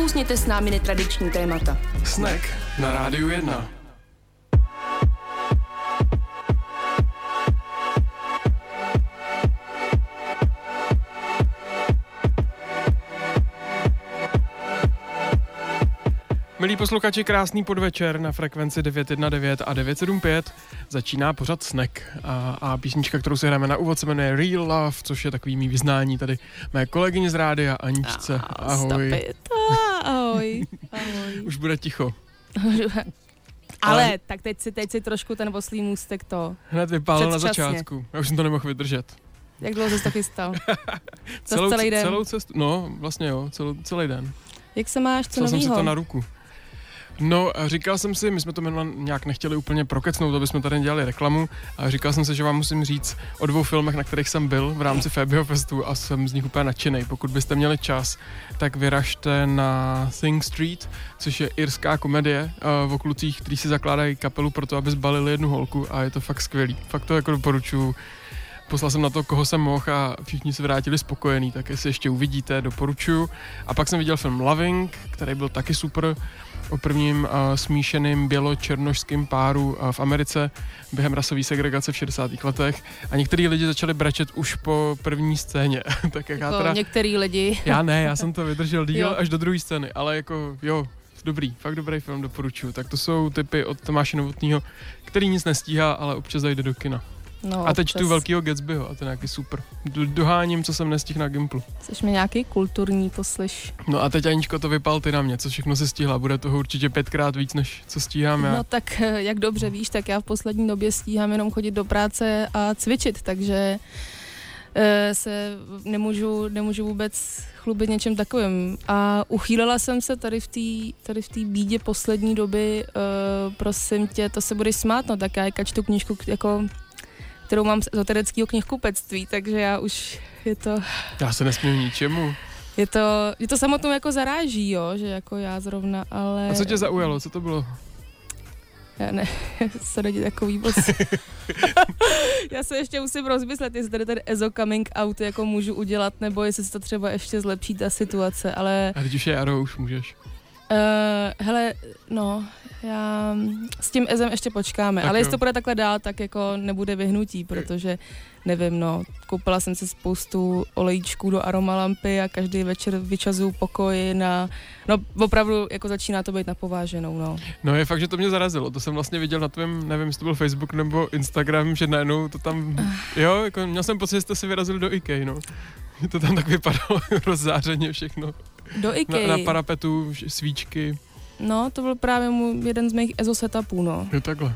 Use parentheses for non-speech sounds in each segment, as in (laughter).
Nakousněte s námi netradiční témata. Snack na Rádiu 1. Milí posluchači, krásný podvečer na frekvenci 919 a 975 začíná pořad Snack a, a písnička, kterou si hrajeme na úvod, se jmenuje Real Love, což je takový mý vyznání tady mé kolegyně z rádia Aničce. Ahoj. Ahoj. Ahoj. Už bude ticho. Ale, (laughs) Ale tak teď si, teď si trošku ten oslý můstek to. Hned vypálil na začátku. Já už jsem to nemohl vydržet. Jak dlouho jsi to chystal? (laughs) celou, celý den? Celou cestu, no vlastně jo, celou, celý den. Jak se máš, co Psal jsem si novýho? to na ruku. No, říkal jsem si, my jsme to jméno nějak nechtěli úplně prokecnout, aby jsme tady dělali reklamu, a říkal jsem si, že vám musím říct o dvou filmech, na kterých jsem byl v rámci Fabio Festu a jsem z nich úplně nadšený. Pokud byste měli čas, tak vyražte na Thing Street, což je irská komedie uh, o klucích, kteří si zakládají kapelu pro to, aby zbalili jednu holku a je to fakt skvělý. Fakt to jako doporučuji. Poslal jsem na to, koho jsem mohl a všichni se vrátili spokojení, tak jestli ještě uvidíte, doporučuji. A pak jsem viděl film Loving, který byl taky super o prvním uh, smíšeným bělo-černožským páru uh, v Americe během rasové segregace v 60. letech a některý lidi začali brečet už po první scéně. (laughs) tak jak jako já teda... některý lidi. Já ne, já jsem to vydržel díl až do druhé scény, ale jako jo, dobrý, fakt dobrý film, doporučuji. Tak to jsou typy od Tomáše Novotního, který nic nestíhá, ale občas zajde do kina. No, A teď občas tu velkýho Gatsbyho a ten je nějaký super. Do, doháním, co jsem nestihl na Gimplu. Jsi mi nějaký kulturní poslyš. No a teď Aničko to vypal ty na mě, co všechno se stihla. Bude toho určitě pětkrát víc, než co stíhám já. No tak eh, jak dobře víš, tak já v poslední době stíhám jenom chodit do práce a cvičit, takže eh, se nemůžu, nemůžu vůbec chlubit něčem takovým. A uchýlila jsem se tady v té tady v té bídě poslední doby, uh, prosím tě, to se budeš smát, no tak já jaka čtu knížku, jako, kterou mám z ezoterického knihkupectví, takže já už je to, Já se nesmím ničemu. je to, je to samotnou jako zaráží, jo, že jako já zrovna, ale... A co tě zaujalo? Co to bylo? Já ne, se není takový moc. Já se ještě musím rozmyslet, jestli tady ten EZO coming out jako můžu udělat, nebo jestli se to třeba ještě zlepší ta situace, ale A teď už je jaro, už můžeš. uh, hele, no, já s tím EZem ještě počkáme, Tak ale jo. jestli to bude takhle dál, tak jako nebude vyhnutí, protože nevím, no, koupila jsem si spoustu olejčků do aromalampy a každý večer vyčazuju pokoj na, no opravdu jako začíná to být napováženou, no. No je fakt, že to mě zarazilo. To jsem vlastně viděl na tvém, nevím, jestli to byl Facebook nebo Instagram, že najednou to tam, jo, jako měl jsem pocit, že jste si vyrazili do IKEA, no. To tam tak vypadalo (laughs) rozzářeně všechno. Do Na, IKEA. na parapetu š- svíčky, No, to byl právě můj, jeden z mých EZO setupů, no. jo takhle.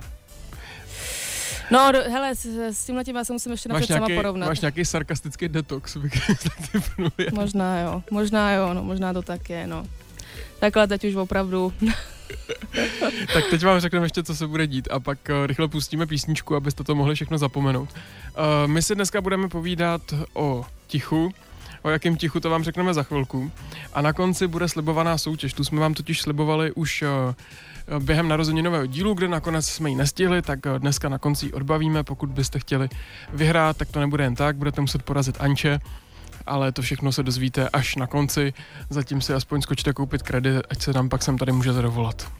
No, do, hele, s, s tímhle tím já se musím ještě napřed sama porovnat. máš nějaký sarkastický detox, bych. (laughs) Možná jo, možná jo, no, možná to tak je, no. Takhle teď už opravdu. (laughs) Tak teď vám řekneme ještě, co se bude dít a pak uh, rychle pustíme písničku, abyste to mohli všechno zapomenout. Uh, my si dneska budeme povídat o tichu, o jakém tichu to vám řekneme za chvilku. A na konci bude slibovaná soutěž. Tu jsme vám totiž slibovali už uh, během narozeninového dílu, kde nakonec jsme ji nestihli, tak uh, dneska na konci ji odbavíme. Pokud byste chtěli vyhrát, tak to nebude jen tak, budete muset porazit Anče, ale to všechno se dozvíte až na konci. Zatím si aspoň skočte koupit kredit, ať se nám pak sem tady můžete dovolat.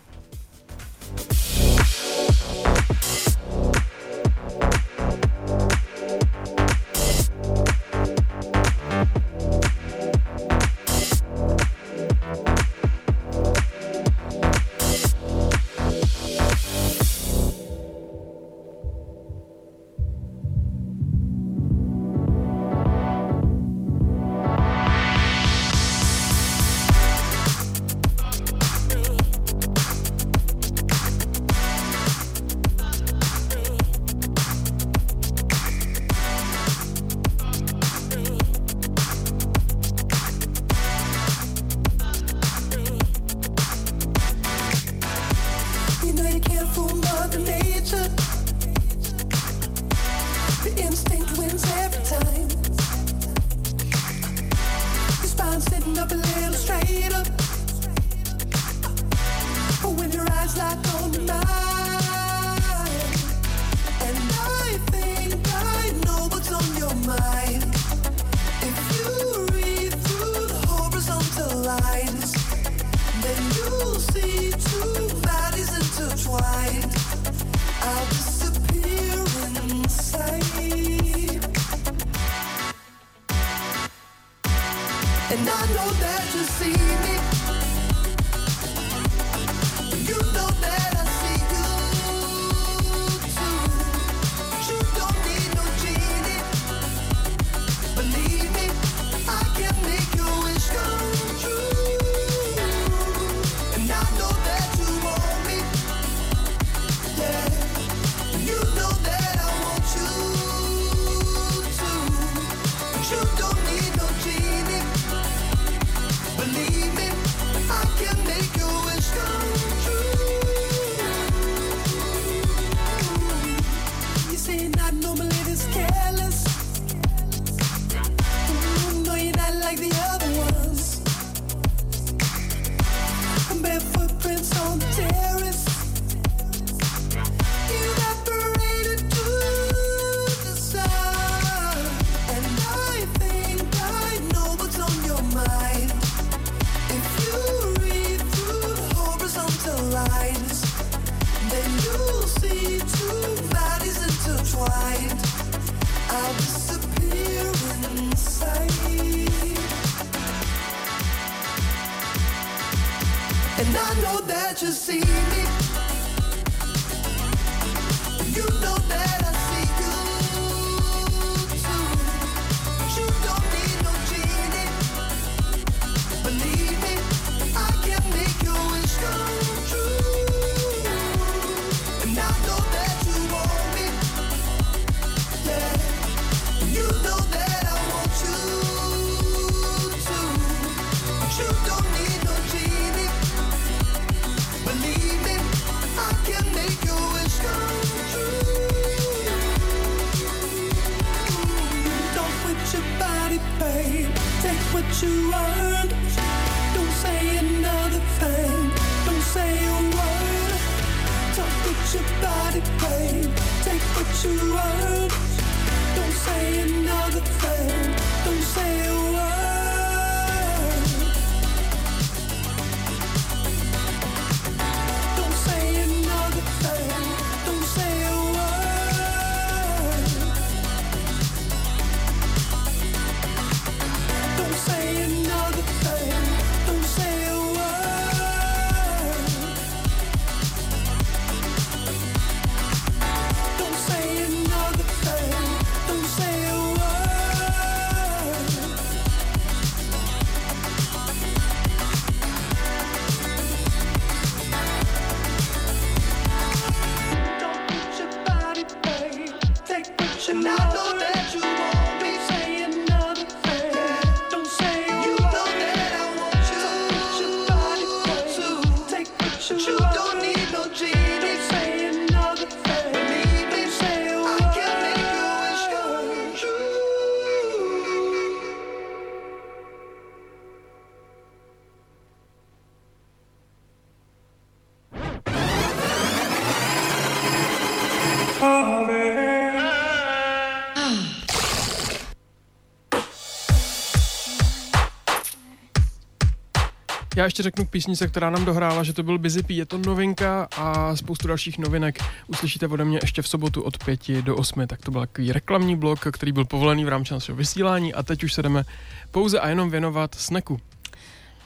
Já ještě řeknu k písnice, která nám dohrála, že to byl Busy P. Je to novinka a spoustu dalších novinek uslyšíte ode mě ještě v sobotu od 5 do 8. Tak to byl takový reklamní blok, který byl povolený v rámci našeho vysílání a teď už se jdeme pouze a jenom věnovat sneku.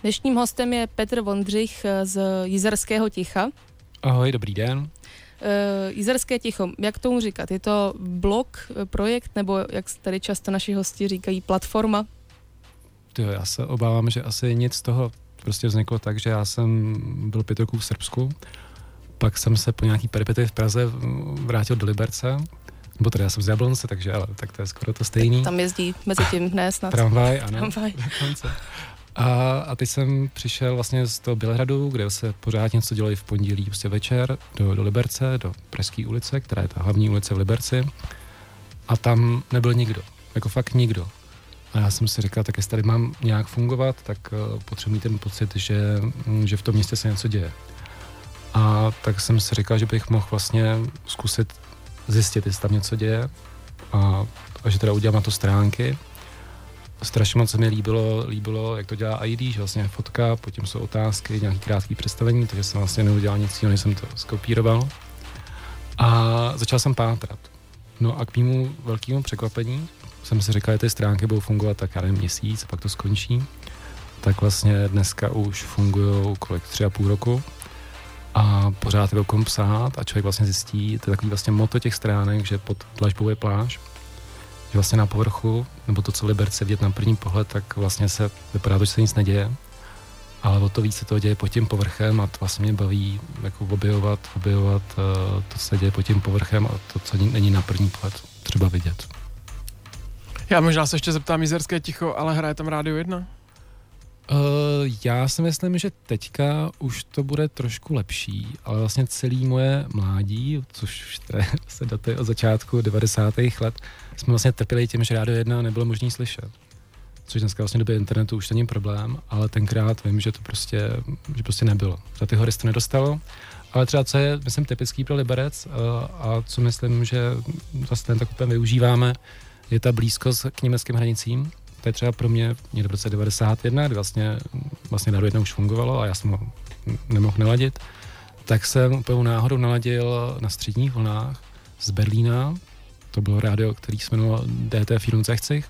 Dnešním hostem je Petr Vondřich z Jizerského ticha. Ahoj, dobrý den. Eh, Jizerské ticho, jak tomu říkat? Je to blog, eh, projekt, nebo jak tady často naši hosti říkají, platforma? Tyjo, já se obávám, že asi nic z toho prostě vzniklo tak, že já jsem byl pět roků v Srbsku, pak jsem se po nějaký peripety v Praze vrátil do Liberce, nebo teda já jsem z Jablonce, takže ale tak to je skoro to stejný. Tam jezdí mezi tím dnes snad. Tramvaj, ano. Tramvaj. A, a teď jsem přišel vlastně z toho Bělehradu, kde se pořád něco dělali v pondělí prostě večer do, do Liberce, do Pražské ulice, která je ta hlavní ulice v Liberci. A tam nebyl nikdo, jako fakt nikdo. A já jsem si říkal, tak jestli tady mám nějak fungovat, tak uh, potřebuji ten pocit, že, mm, že v tom městě se něco děje. A tak jsem si říkal, že bych mohl vlastně zkusit zjistit, jestli tam něco děje a, a že teda udělám na to stránky. Strašně moc se mi líbilo, líbilo, jak to dělá ID, že vlastně fotka, potom jsou otázky, nějaký krátký představení, takže jsem vlastně neudělal nic jiného, než jsem to skopíroval. A začal jsem pátrat. No a k mému velkému překvapení jsem si říkal, že ty stránky budou fungovat tak já nevím, měsíc pak to skončí. tak vlastně dneska už fungují kolik, tři a půl roku a pořád je kom psát a člověk vlastně zjistí, to je takový vlastně moto těch stránek, že pod dlažbou je pláž, že vlastně na povrchu, nebo to, co Liberce vidět na první pohled, tak vlastně se vypadá to, že se nic neděje, ale o to víc se to děje pod tím povrchem a to vlastně mě baví jako objevovat, objevovat uh, to, co se děje pod tím povrchem a to, co není na první pohled třeba vidět. (laughs) Já možná se ještě zeptám Jizerské ticho, ale hraje tam Rádio 1? Uh, já si myslím, že teďka už to bude trošku lepší, ale vlastně celý moje mládí, což teda (laughs) se datuje od začátku 90. let, jsme vlastně trpěli tím, že Rádio 1 nebylo možný slyšet. Což dneska vlastně době internetu už není problém, ale tenkrát vím, že to prostě, že prostě nebylo. Za ty hory to nedostalo, ale třeba co je, myslím, typický pro Liberec uh, a co myslím, že zase ten tak úplně využíváme, je ta blízkost k německým hranicím. To je třeba pro mě někde v roce 91, kdy vlastně, vlastně Rádio 1 už fungovalo a já jsem ho nemohl naladit, tak jsem úplně náhodou naladil na středních vlnách z Berlína, to bylo rádio, který se jmenovalo DT 64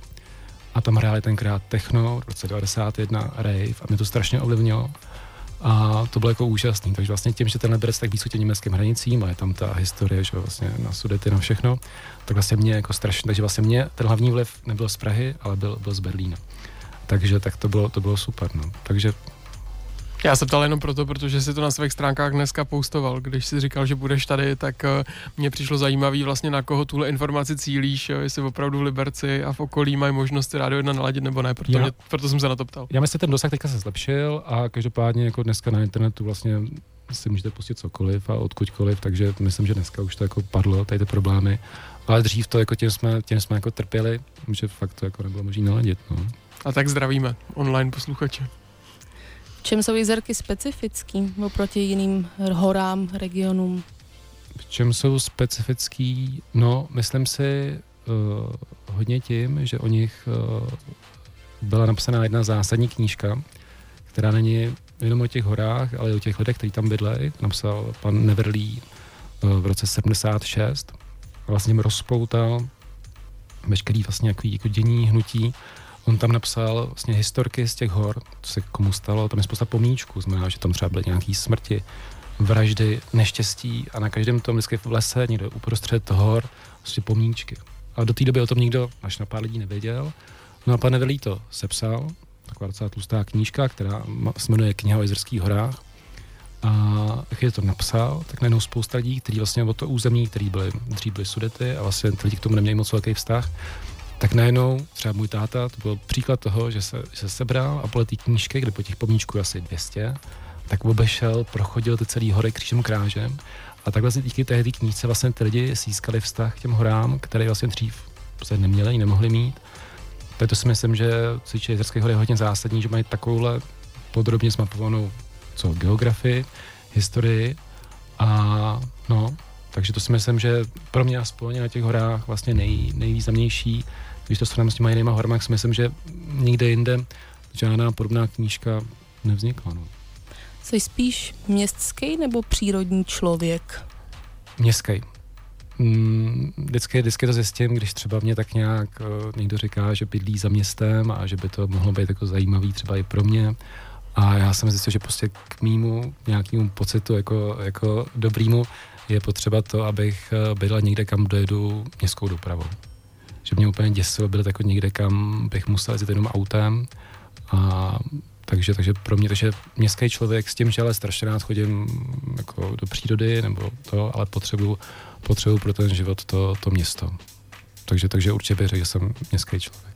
a tam hráli tenkrát techno, v roce 91 rave a mě to strašně ovlivnilo. A to bylo jako úžasný, takže vlastně tím, že ten Liberec tak blízko těm německým hranicím a je tam ta historie, že vlastně na sudety, na všechno, tak vlastně mě jako strašně, takže vlastně mě ten hlavní vliv nebyl z Prahy, ale byl, byl z Berlína. Takže tak to bylo, to bylo super, no. Takže Já se ptal jenom proto, protože si to na svých stránkách dneska postoval. Když si říkal, že budeš tady, tak eh, mně přišlo zajímavý vlastně na koho tuhle informaci cílíš, jo, jestli opravdu v Liberci a v okolí mají možnost Rádio 1 naladit nebo ne, proto, Já- mě, proto jsem se na to ptal. Já myslím, že ten dosah teďka se zlepšil a každopádně jako dneska na internetu vlastně si můžete pustit cokoliv a odkudkoliv, takže myslím, že dneska už to jako padlo, tady ty problémy. Ale dřív to jako tím jsme, tím jsme jako trpěli, že fakt to jako nebylo možné naladit. No. A tak zdravíme online posluchače. V čem jsou jezerky specifický oproti jiným horám, regionům? V čem jsou specifický? No, myslím si uh, hodně tím, že o nich uh, byla napsaná jedna zásadní knížka, která není jenom o těch horách, ale i o těch lidech, kteří tam bydlejí. Napsal pan Neverlí uh, v roce 76. A vlastně rozpoutal veškerý vlastně jaký, jako dění, hnutí. On tam napsal vlastně historky z těch hor, co se komu stalo, tam je spousta pomíčků, znamená, že tam třeba byly nějaké smrti, vraždy, neštěstí a na každém tom vždycky v lese, někde uprostřed hor, prostě pomníčky. A do té doby o tom nikdo až na pár lidí nevěděl. No a pan Nevelý to sepsal, taková docela tlustá knížka, která se jmenuje Kniha o jezerských horách. A když to napsal, tak najednou spousta lidí, kteří vlastně o to území, který byly, dřív byly sudety a vlastně ty lidi k tomu neměli moc velký vztah, tak najednou třeba můj táta, to byl příklad toho, že se, že se sebral a podle té knížky, kde po těch pomníčků asi 200, tak obešel, prochodil ty celý hory křížem krážem a tak vlastně díky té knížce vlastně ty lidi získali vztah k těm horám, které vlastně dřív se neměli, ani nemohli mít. Proto si myslím, že cvičení Jezerské hory je hodně zásadní, že mají takovouhle podrobně zmapovanou co geografii, historii a no, takže to si myslím, že pro mě aspoň na těch horách vlastně nej, nejvýznamnější, když to srovnám s těma jinýma horami, tak si myslím, že nikde jinde žádná podobná knížka nevznikla. No. Jsi spíš městský nebo přírodní člověk? Městský. Mm, vždycky, vždycky to zjistím, když třeba mě tak nějak uh, někdo říká, že bydlí za městem a že by to mohlo být jako zajímavý třeba i pro mě. A já jsem zjistil, že prostě k mýmu nějakému pocitu jako, jako dobrýmu je potřeba to, abych eh, bydlel někde, kam dojedu městskou dopravou. Že mě úplně děsilo bydlet jako někde, kam bych musel jezdit jenom autem. A takže, takže pro mě, takže městský člověk s tím, že ale strašně rád chodím jako do přírody nebo to, ale potřebuju, potřebuju pro ten život to, to město. Takže, takže určitě bych řekl, že jsem městský člověk.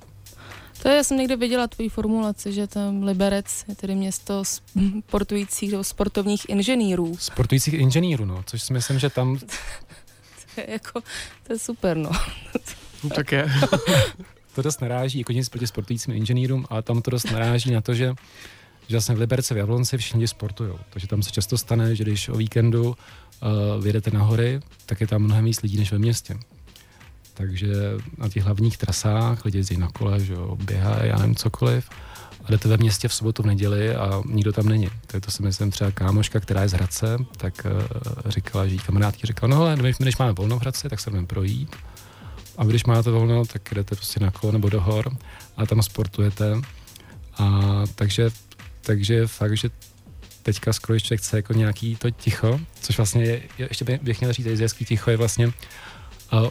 To je, já jsem někde viděla tvoji formulaci, že tam Liberec je tedy město sportujících nebo sportovních inženýrů. Sportujících inženýrů, no, což si myslím, že tam (laughs) To je jako, to je super, no. (laughs) No, tak je. (laughs) to dost naráží, jako nic proti sportujícím inženýrům, ale tam to dost naráží na to, že že vlastně v Liberci v Jablonci všichni sportují. Takže tam se často stane, že když o víkendu uh, vyjedete na hory, tak je tam mnohem víc lidí než ve městě. Takže na těch hlavních trasách lidi jezdí na kole, že jo, běhají, já nevím, cokoliv. A jdete ve městě v sobotu, v neděli a nikdo tam není. To je to si myslím třeba kámoška, která je z Hradce, tak uh, říkala, že jí kamarádky říkala, no ale my, když máme volno v Hradci, tak se jdeme projít. A když máte volno, tak jdete prostě na kolo nebo do hor a tam sportujete. A takže, takže fakt, že teďka skoro ještě chce jako nějaký to ticho, což vlastně je, je ještě by- bych měl říct, jezerský ticho je vlastně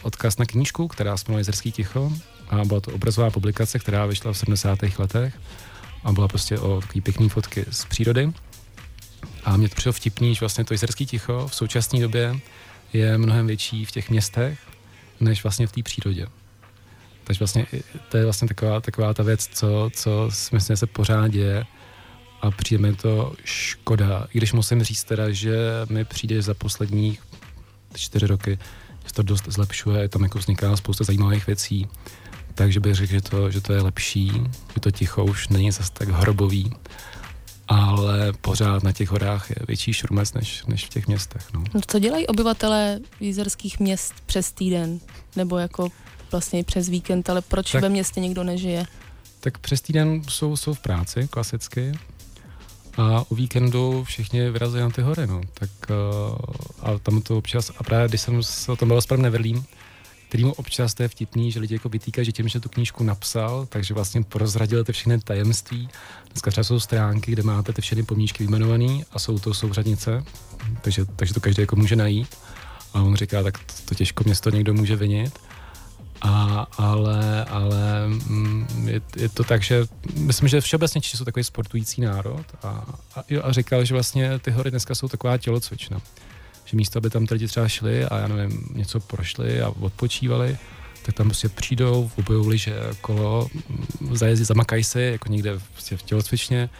odkaz na knížku, která se jmenuje Jezerský ticho a byla to obrazová publikace, která vyšla v 70. letech a byla prostě o takový pěkný fotky z přírody. A mě to přišlo vtipný, že vlastně to jezerský ticho v současné době je mnohem větší v těch městech, než vlastně v té přírodě. Takže vlastně to je vlastně taková, taková ta věc, co, co myslím, se pořád děje a přijde mi to škoda. I když musím říct teda, že mi přijde za posledních čtyři roky, že to dost zlepšuje, tam jako vzniká spousta zajímavých věcí, takže bych řekl, že to, že to je lepší, že to ticho už není zase tak hrobový, ale pořád na těch horách je větší šurmec než, než v těch městech. No. No, co dělají obyvatelé jízerských měst přes týden? Nebo jako vlastně i přes víkend, ale proč Tak- ve městě nikdo nežije? Tak přes týden jsou, jsou v práci klasicky a o víkendu všichni vyrazí na ty hory, no. Tak uh, a tam to občas, a právě když jsem se o tom byl s Neverlím, kterýmu občas to je vtipný, že lidi jako vytýkají, že tím, že tu knížku napsal, takže vlastně prozradil ty všechny tajemství. Dneska třeba jsou stránky, kde máte ty všechny pomníčky vyjmenované a jsou to souřadnice, takže, takže to každý jako může najít. A on říká, tak to, to těžko město někdo může vinit. A, ale ale mm, je, je, to tak, že myslím, že všeobecně Češi jsou takový sportující národ a, a, a říkal, že vlastně ty hory dneska jsou taková tělocvična. Že místo, aby tam ty lidi třeba šli a já nevím, něco prošli a odpočívali, tak tam prostě přijdou, obojou liže kolo, mm, zajezdí, zamakají se jako někde prostě v tělocvičně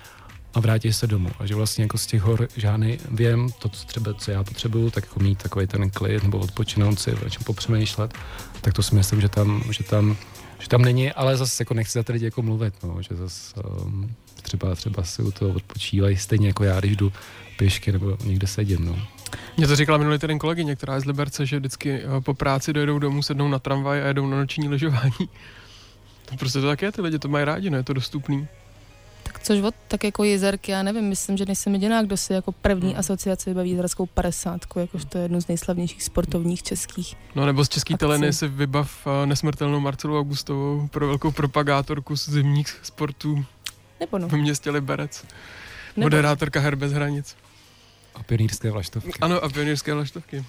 a vrátí se domů. A že vlastně jako z těch hor žádný věm, to, co třeba, co já potřebuju, tak jako mít takový ten klid nebo odpočinout si, o čem popřemýšlet, tak to si myslím, že tam, že tam, že tam není, ale zase jako nechci za ty lidi jako mluvit, no, že zase um, třeba, třeba si u toho odpočívají stejně jako já, když jdu pěšky nebo někde sedím, no. Mě to říkala minulý týden kolegyně, která je z Liberce, že vždycky eh, po práci dojedou domů, sednou na tramvaj a jedou na noční lyžování. (laughs) To prostě to tak je, ty lidi to mají rádi, no, je to dostupný. Tak což od, tak jako jezerky, já nevím, myslím, že nejsem jediná, kdo si jako první Hmm. asociaci vybaví jezerskou 50, jakož to je jednu z nejslavnějších sportovních českých. No nebo z český teleny si vybav eh, nesmrtelnou Marcelu Augustovou pro velkou propagátorku z zimních sportů Nebo no. v městě Liberec. Nebo, Moderátorka Her bez hranic. A pionýrské vlaštovky. Ano, a pionýrské laštovky.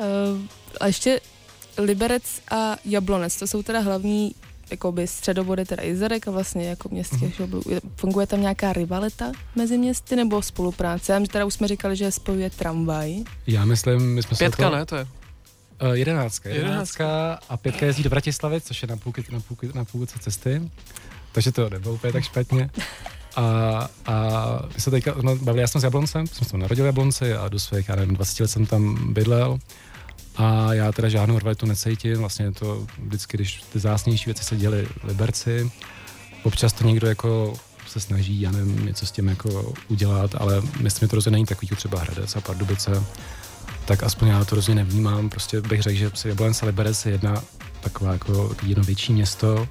Uh, (laughs) a ještě Liberec a Jablonec, to jsou teda hlavní jakoby středobody teda jezerek a vlastně jako městských Mhm. mm-hmm. žoblů. Funguje tam nějaká rivalita mezi městy nebo spolupráce? Já teda už jsme říkali, že je spojuje tramvaj. Já myslím, my jsme se Pětka, to, ne, to je. Uh, jedenáctka, Jedenáctka. jedenáctka a pětka jezdí do Bratislavy, což je na půlky, na půlky, na půlce cesty. Takže to nebylo úplně tak špatně. (laughs) A, a my se teďka no, bavili, já jsem s Jabloncem, jsem se tam narodil Jablonci a do svých, já nevím, 20 let jsem tam bydlel. A já teda žádnou rivalitu necítím, vlastně to vždycky, když ty zásnější věci se děly v Liberci, občas to někdo jako se snaží, já nevím, něco s tím jako udělat, ale myslím, že to rozhodně není takový třeba Hradec a Pardubice, tak aspoň já to rozhodně nevnímám. Prostě bych řekl, že Jablonec a Liberec je jedna taková jako jedno větší město,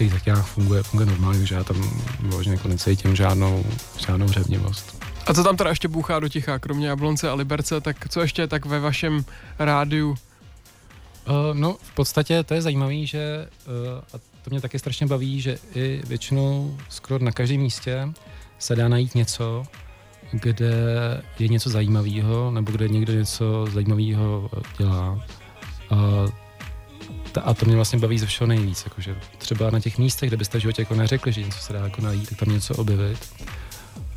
který tak nějak funguje, funguje normálně, takže já tam vyloženě jako necítím žádnou, žádnou řevnivost. A co tam teda ještě bouchá do ticha, kromě Jablonce a Liberce, tak co ještě tak ve vašem rádiu? Uh, no, v podstatě to je zajímavé, že uh, a to mě taky strašně baví, že i většinou skoro na každém místě se dá najít něco, kde je něco zajímavého, nebo kde někdo něco zajímavého dělá. Uh, ta, a to mě vlastně baví ze všeho nejvíc, jakože třeba na těch místech, kde byste v životě jako neřekli, že něco se dá jako najít, tak tam něco objevit.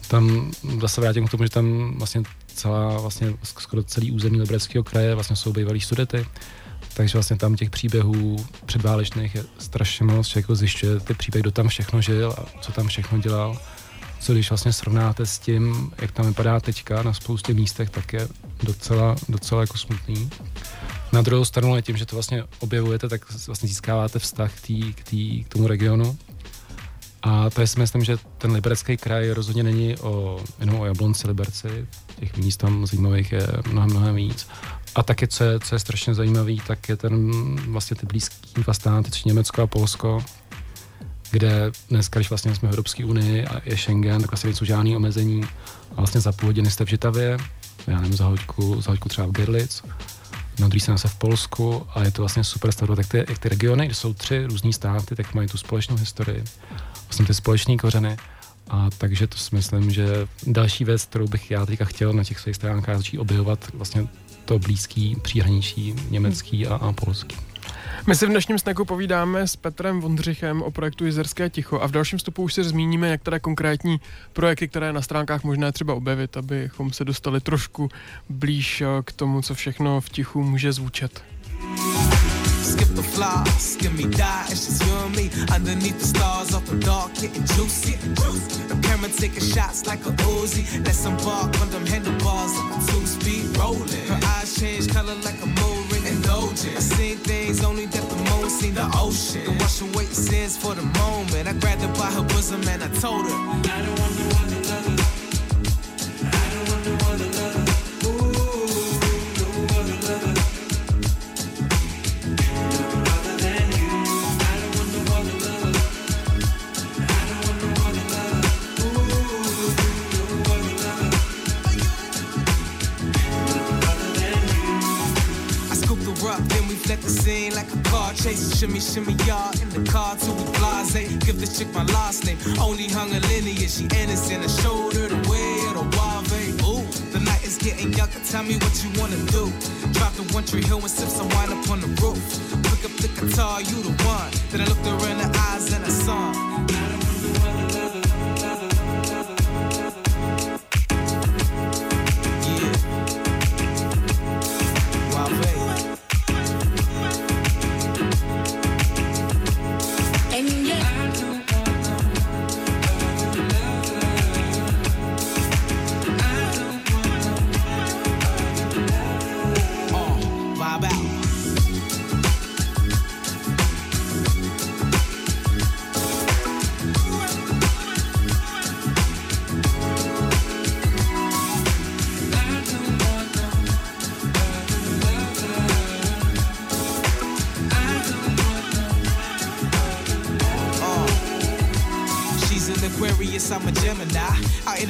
Tam zase vrátím k tomu, že tam vlastně celá, vlastně skoro celý území Libereckého kraje vlastně jsou bývalý studety, takže vlastně tam těch příběhů předválečných je strašně moc, člověk jako zjišťuje ty příběhy, kdo tam všechno žil a co tam všechno dělal. Co když vlastně srovnáte s tím, jak tam vypadá teďka na spoustě místech, tak je docela, docela jako smutný. Na druhou stranu, ale tím, že to vlastně objevujete, tak vlastně získáváte vztah k, tý, k, tý, k tomu regionu. A to je si myslím, že ten liberecký kraj rozhodně není o, jenom o Jablonci, Liberci. Těch míst tam zajímavých je mnohem, mnohem víc. A taky, co je, co je strašně zajímavý, tak je ten vlastně ty blízký dva státy, je Německo a Polsko, kde dneska, když vlastně jsme v Evropské unii a je Schengen, tak vlastně nejsou žádný omezení. A vlastně za půl hodiny jste v Žitavě, já nevím, za hoďku, za hoďku třeba v Gerlitz. na straně se v Polsku a je to vlastně super sledovat, jak ty, jak ty regiony, kde jsou tři různý státy, tak mají tu společnou historii, vlastně ty společné kořeny. A takže to si myslím, že další věc, kterou bych já teďka chtěl na těch svých stránkách začít objevovat, vlastně to blízký, příhraničí, německý a, a polský. My si v dnešním snaku povídáme s Petrem Vondřichem o projektu Jizerské ticho a v dalším vstupu už si zmíníme některé konkrétní projekty, které na stránkách možné třeba objevit, abychom se dostali trošku blíž eh, k tomu, co všechno v tichu může zvučet. Skip the flies, give me it's just you and me underneath the stars, the dark, getting juicy. The camera taking shots like a Uzi. On them handlebars two-speed rolling. Her eyes change color like a indulgent. I seen things only that the moon seen the ocean. The wash away sins for the moment. I grabbed her by her bosom and I told her. I don't want no chase. Shimmy, shimmy, y'all in the car till we blase. Give this chick my last name. Only hung a lineage, she innocent. I showed her the way of the wave. Ooh, the night is getting younger. Tell me what you wanna do. Drop the one tree hill and sip some wine up on the roof. Pick up the guitar, you the one. Then I looked her in the eyes and I saw.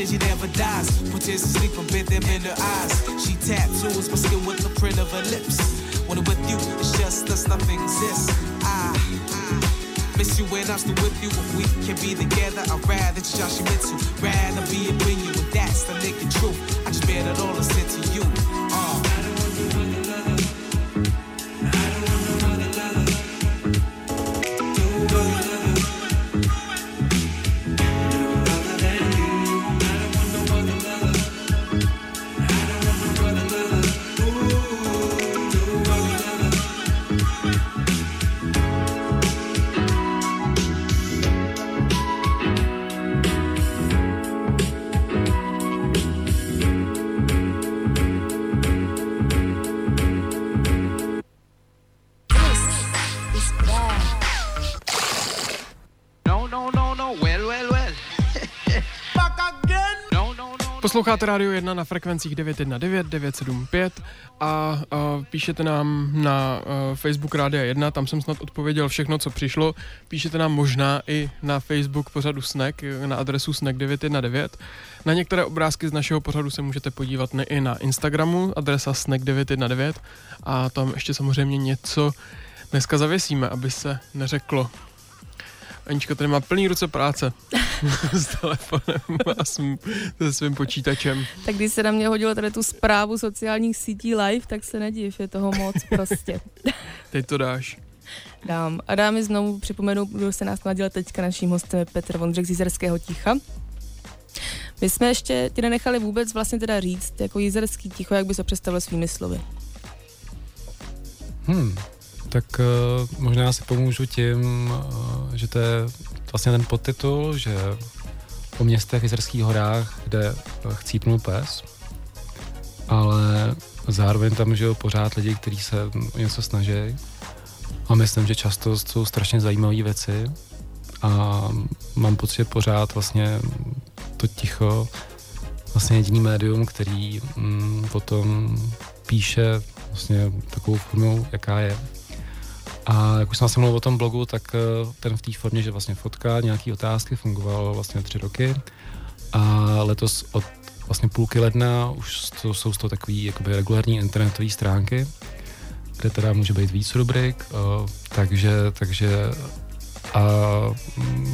Energy never dies. Put tears to sleep, I'm bit them in her eyes. She tattoos my skin with the print of her lips. When I'm with you, it's just us, nothing exists. I, I miss you when I'm still with you. If we can be together, I'd rather just you into. Rather be in you, and that's the naked truth. I just bear it all and send to you. Posloucháte Radio 1 na frekvencích 919, 975 a, a píšete nám na uh, Facebook Rádia 1, tam jsem snad odpověděl všechno, co přišlo. Píšete nám možná i na Facebook pořadu Snack na adresu snack 919. Na některé obrázky z našeho pořadu se můžete podívat ne i na Instagramu, adresa snack 919 a tam ještě samozřejmě něco dneska zavěsíme, aby se neřeklo. Anička tady má plný ruce práce (laughs) s telefonem a s, se svým počítačem. Tak když se na mě hodilo tady tu zprávu sociálních sítí live, tak se nediv, je toho moc prostě. (laughs) Teď to dáš. Dám. A dámy znovu připomenu, kdo se nás nadělal teďka naším hostem je Petr Vondřek z Jizerského ticha. My jsme ještě ti nenechali vůbec vlastně teda říct, jako jizerský ticho, jak by se představil svými slovy. Hmm, tak uh, možná si pomůžu tím, uh, že to je vlastně ten podtitul, že o městech v Jizerských horách, kde uh, chcípnul pes, ale zároveň tam žijou pořád lidi, kteří se něco snaží a myslím, že často jsou strašně zajímavé věci a mám pocit, že pořád vlastně to ticho vlastně jediný médium, který mm, potom píše vlastně takovou formou, jaká je. A jak už jsem vlastně mluvil o tom blogu, tak eh, ten v té formě, že vlastně fotka, nějaký otázky fungoval vlastně tři roky a letos od vlastně půlky ledna už to, jsou z toho takový jakoby regulární internetové stránky kde teda může být víc rubrik, uh, takže, takže a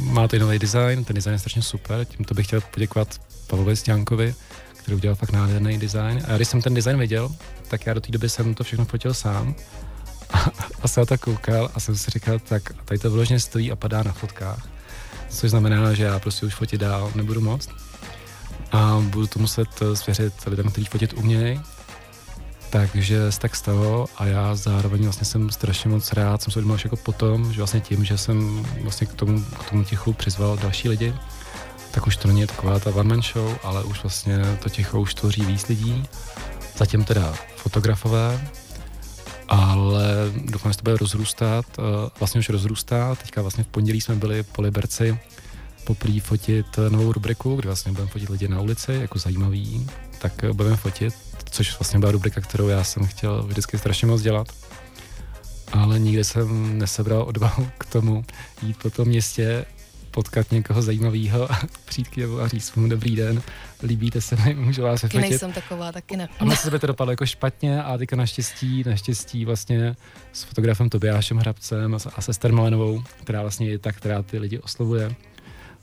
má to i nový design, ten design je strašně super, tímto bych chtěl poděkovat Pavlovi Stěnkovi, který udělal fakt nádherný design. A když jsem ten design viděl, tak já do té doby jsem to všechno fotil sám. A, jsem na to koukal a jsem si říkal, tak tady to vyloženě stojí a padá na fotkách. Což znamená, že já prostě už fotit dál nebudu moc. A budu to muset eh, svěřit lidem, kteří fotit umějí. Takže se tak stalo a já zároveň vlastně jsem strašně moc rád, jsem se uvědomil jako potom, že vlastně tím, že jsem vlastně k tomu, k tomu tichu přizval další lidi, tak už to není taková ta one man show, ale už vlastně to ticho už tvoří víc lidí. Zatím teda fotografové, ale doufám, že to bude rozrůstat. Eh, Vlastně už rozrůstá. Teďka vlastně v pondělí jsme byli po Liberci poprvé fotit novou rubriku, kde vlastně budeme fotit lidi na ulici, jako zajímavý, tak eh, budeme fotit, což vlastně byla rubrika, kterou já jsem chtěl vždycky strašně moc dělat. Ale nikdy jsem nesebral odvahu k tomu jít po tom městě, potkat někoho zajímavého a přijít k němu a říct mu dobrý den, líbíte se (laughs) mi, můžu vás Taky vyfotit. nejsem taková, taky ne. A by to dopadlo jako špatně a teďka naštěstí, naštěstí vlastně s fotografem Tobiášem Hrabcem a se Ester Malenovou, která vlastně je ta, která ty lidi oslovuje,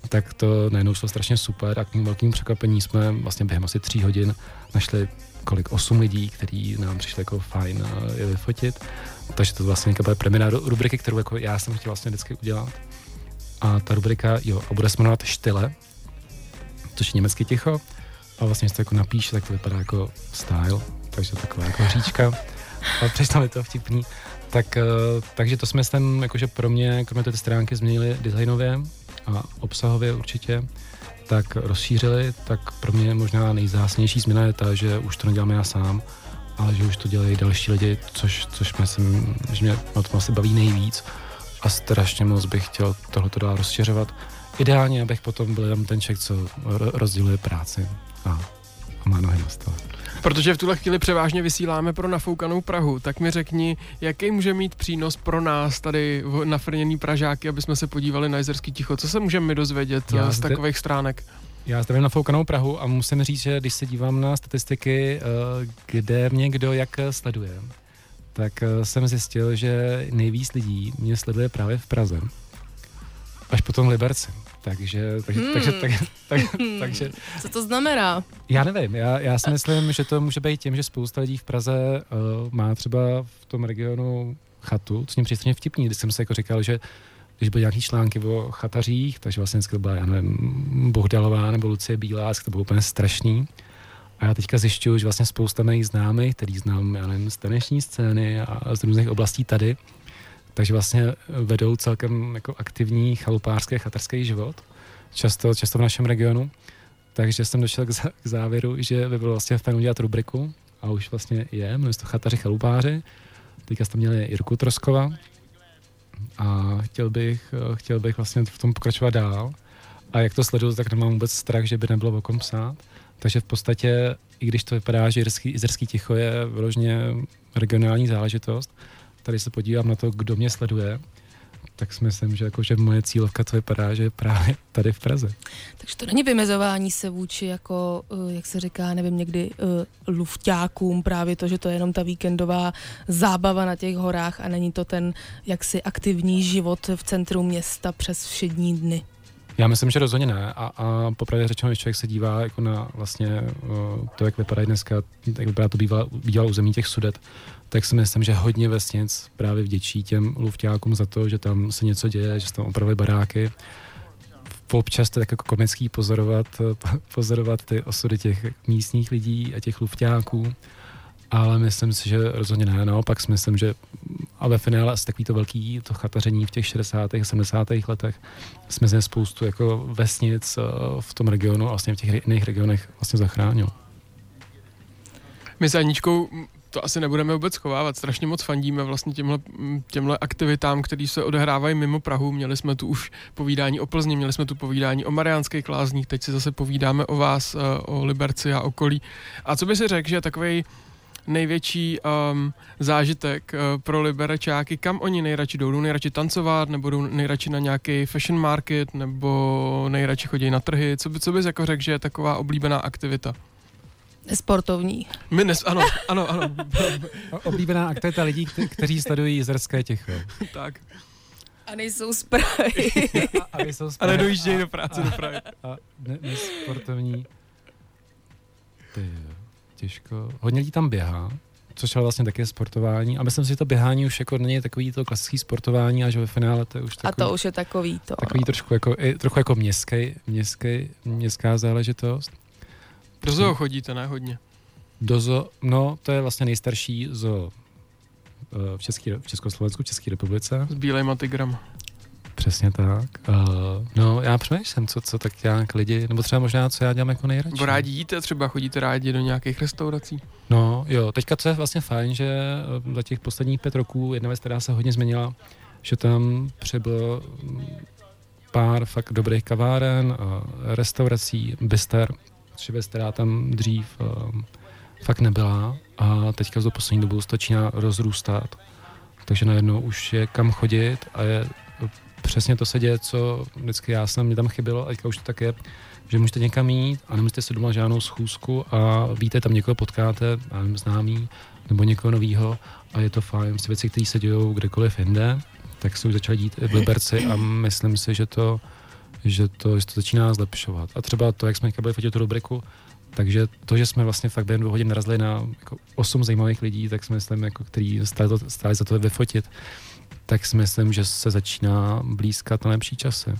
tak to najednou šlo strašně super a k mým velkým překvapení jsme vlastně během asi tří hodin našli kolik, osm lidí, kteří nám přišli jako fajn a je vyfotit. Takže to vlastně byla premiéra ru- rubriky, kterou jako já jsem chtěl vlastně vždycky udělat. A ta rubrika, jo, a bude se jmenovat Štyle, což je německy ticho. A vlastně, když to jako napíše, tak to vypadá jako style, takže taková jako hříčka. A přesto je to vtipný. Tak, eh, takže to jsme ten, jakože pro mě, kromě té stránky změnili designově a obsahově určitě, tak rozšířili, tak pro mě možná nejzásnější změna je ta, že už to nedělám já sám, ale že už to dělají další lidi, což, což myslím, že mě na tom asi baví nejvíc a strašně moc bych chtěl tohleto dál rozšiřovat. Ideálně, abych potom byl jenom ten člověk, co ro- rozděluje práci a, a má nohy na stole. Protože v tuhle chvíli převážně vysíláme pro nafoukanou Prahu, tak mi řekni, jaký může mít přínos pro nás tady v- nafrněný Pražáky, aby jsme se podívali na jezerský ticho. Co se můžeme dozvědět Já eh, z zde- takových stránek? Já zdravím na Foukanou Prahu a musím říct, že když se dívám na statistiky, eh, kde mě kdo jak eh, sleduje, tak jsem zjistil, že nejvíc lidí mě sleduje právě v Praze. Až potom v Liberci. Takže, takže, Hmm. takže, tak, tak, takže Co to znamená? já nevím, já, já si myslím, že to může být tím, že spousta lidí v Praze uh, má třeba v tom regionu chatu, co mě přijde vtipný, když jsem se jako říkal, že když byly nějaký články o chatařích, takže vlastně vždycky to byla, já nevím, Bohdalová nebo Lucie Bílá, to bylo úplně strašný. A já teďka zjišťuju, že vlastně spousta mých známých, který znám, já nevím, z taneční scény a z různých oblastí tady, takže vlastně vedou celkem jako aktivní chalupářský, chatarský život, často, často v našem regionu. Takže jsem došel k, k závěru, že by bylo vlastně fajn udělat rubriku a už vlastně je, jmenuje se to Chataři chalupáři. Teďka jste měli Jirku Troskova a chtěl bych, eh, chtěl bych vlastně v tom pokračovat dál. A jak to sleduju, tak nemám vůbec strach, že by nebylo o kom psát. Takže v podstatě, i když to vypadá, že Jizerský, Jizerský ticho je vyloženě regionální záležitost, tady se podívám na to, kdo mě sleduje, tak si myslím, že, jako, že moje cílovka to vypadá, že je právě tady v Praze. Takže to není vymezování se vůči jako, eh, jak se říká, nevím, někdy uh, lufťákům, právě to, že to je jenom ta víkendová zábava na těch horách a není to ten jaksi aktivní život v centru města přes všední dny. Já myslím, že rozhodně ne. A, a popravdě řečeno, když člověk se dívá jako na vlastně uh, to, jak vypadá dneska, jak vypadá to bývalé území těch sudet, tak si myslím, že hodně vesnic právě vděčí těm lufťákům za to, že tam se něco děje, že se tam opravili baráky. Občas to je tak jako komický pozorovat, (laughs) pozorovat ty osudy těch místních lidí a těch lufťáků. Ale myslím si, že rozhodně ne. Naopak si myslím, že a ve finále asi takový to velký to chataření v těch 60. a 70. letech jsme spoustu jako vesnic eh, v tom regionu a vlastně v těch jiných regionech vlastně zachránil. My s Aničkou to asi nebudeme vůbec schovávat. Strašně moc fandíme vlastně těmhle, mm, těmhle aktivitám, které se odehrávají mimo Prahu. Měli jsme tu už povídání o Plzni, měli jsme tu povídání o Mariánských lázních, teď si zase povídáme o vás, eh, o Liberci a okolí. A co by si řekl, že takový největší um, zážitek uh, pro liberečáky, kam oni nejradši jdou? Jdou nejradši tancovat, nebo jdou nejradši na nějaký fashion market, nebo nejradši chodí na trhy? Co, by, co bys jako řekl, že je taková oblíbená aktivita? Sportovní. My nes, ano, ano, ano, (laughs) Oblíbená aktivita lidí, kte- kteří sledují jezerské ticho. (laughs) tak. A nejsou z Prahy. A, a, jsou A nedojíždějí do práce do Prahy. A ne, nesportovní. Ty, těžko. Hodně lidí tam běhá, což je vlastně také sportování. A myslím si, že to běhání už jako není takový to klasický sportování, a že ve finále to je už A takový, to už je takový to. takový trošku jako, i, trochu jako městský, městský, městská záležitost. Do zoo chodíte, ne? Hodně. Do zoo, no, to je vlastně nejstarší zoo eh, v, Český, v Československu, v České republice. S bílejma tygrama. Přesně tak. Uh, no, já přemýšlím, co, co tak nějak lidi, nebo třeba možná, co já dělám jako nejradši. Rádi jíte, třeba chodíte rádi do nějakých restaurací. No jo, teďka co je vlastně fajn, že eh, za těch posledních pět roků jedna věc, která se hodně změnila, že tam přibylo mm, pár fakt dobrých kaváren, restaurací, bister, věc, která tam dřív um, fakt nebyla a teďka za poslední dobu to začíná rozrůstat. Takže najednou už je kam chodit a je přesně to se děje, co vždycky já jsem, mě tam chybělo a teďka už to tak je, že můžete někam jít a nemusíte si doma žádnou schůzku a víte, tam někoho potkáte, já nevím, známý, nebo někoho novýho a je to fajn. Věci, které se dějou kdekoliv jinde, tak se už začaly dít i v Liberci a myslím si, že to, že to, že to začíná zlepšovat. A třeba to, jak jsme byli fotit tu rubriku, takže to, že jsme vlastně fakt během dvou hodin narazili na jako osm zajímavých lidí, tak si myslím, jako, který stáli, to, stáli za to vyfotit, tak si myslím, že se začíná blízkat na lepší časy.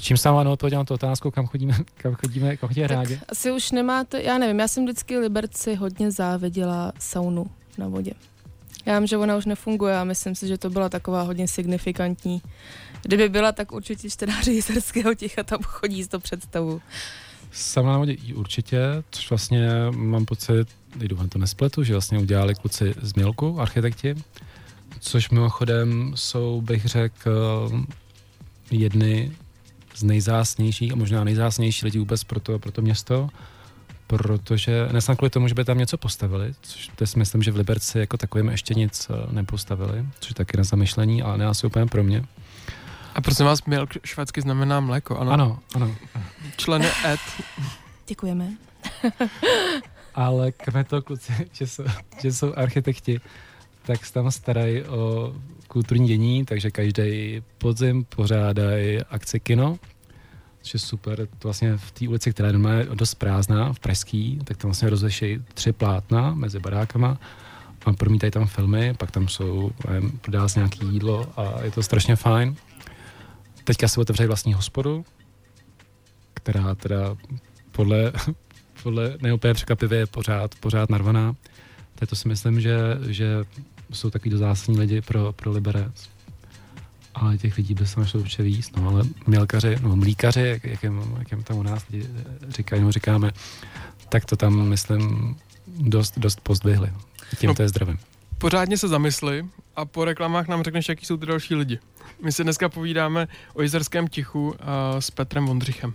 Čím sám ano, odpověděl na tu otázku, kam chodíme, (laughs) kam chodíme, kam chodíme rádi. Asi už nemáte, já nevím, já jsem vždycky Liberci hodně záviděla saunu na vodě. Já vím, že ona už nefunguje a myslím si, že to byla taková hodně signifikantní. Kdyby byla, tak určitě čtenáři (laughs) jezerského ticha tam chodí z to představu. Sama i určitě, což vlastně mám pocit, doufám to nespletu, že vlastně udělali kluci z Mělku, architekti, což mimochodem jsou, bych řekl, jedny z nejzásnějších a možná nejzásnější lidí vůbec pro to, pro to město, protože nesnad kvůli tomu, že by tam něco postavili, což to si myslím, že v Liberci jako takovým ještě nic eh, nepostavili, což je taky na zamyšlení, ale ne asi úplně pro mě. A prosím vás, milk švédsky znamená mléko, ano. Ano, ano. Členy ED. Děkujeme. Ale kromě toho kluci, že jsou, že jsou architekti, tak se tam starají o kulturní dění, takže každý podzim pořádají akci kino, což je super. To vlastně v té ulici, která je dost prázdná, v Pražský, tak tam vlastně rozlišejí tři plátna mezi barákama a promítají tam filmy, pak tam jsou, nevím, prodá se nějaké jídlo a je to strašně fajn. Teďka si otevřeli vlastní hospodu, která teda podle, (laughs) podle neúplně překvapivě je pořád, pořád narvaná. Tak to si myslím, že, že jsou takový dozásadní lidi pro, pro Liberec. Ale těch lidí by se našlo určitě víc. No, ale mělkaři, no mlíkaři, jak, jak, jim, jak jim tam u nás lidi říkají, no říkáme, tak to tam, myslím, dost, dost pozdvihli. Tím No. to je zdravím. Pořádně se zamysli a po reklamách nám řekneš, jaký jsou ty další lidi. My si dneska povídáme o jezerském tichu a s Petrem Vondřichem.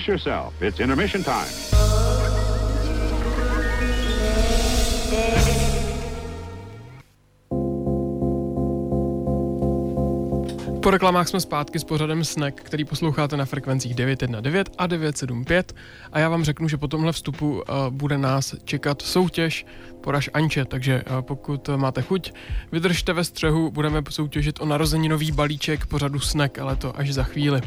Refresh yourself. It's intermission time. Po reklamách jsme zpátky s pořadem Snack, který posloucháte na frekvencích 919 a 975 a já vám řeknu, že po tomhle vstupu uh, bude nás čekat soutěž Poraž Anče, takže uh, pokud máte chuť, vydržte ve střehu, budeme soutěžit o narozeninový balíček pořadu Snack, ale to až za chvíli.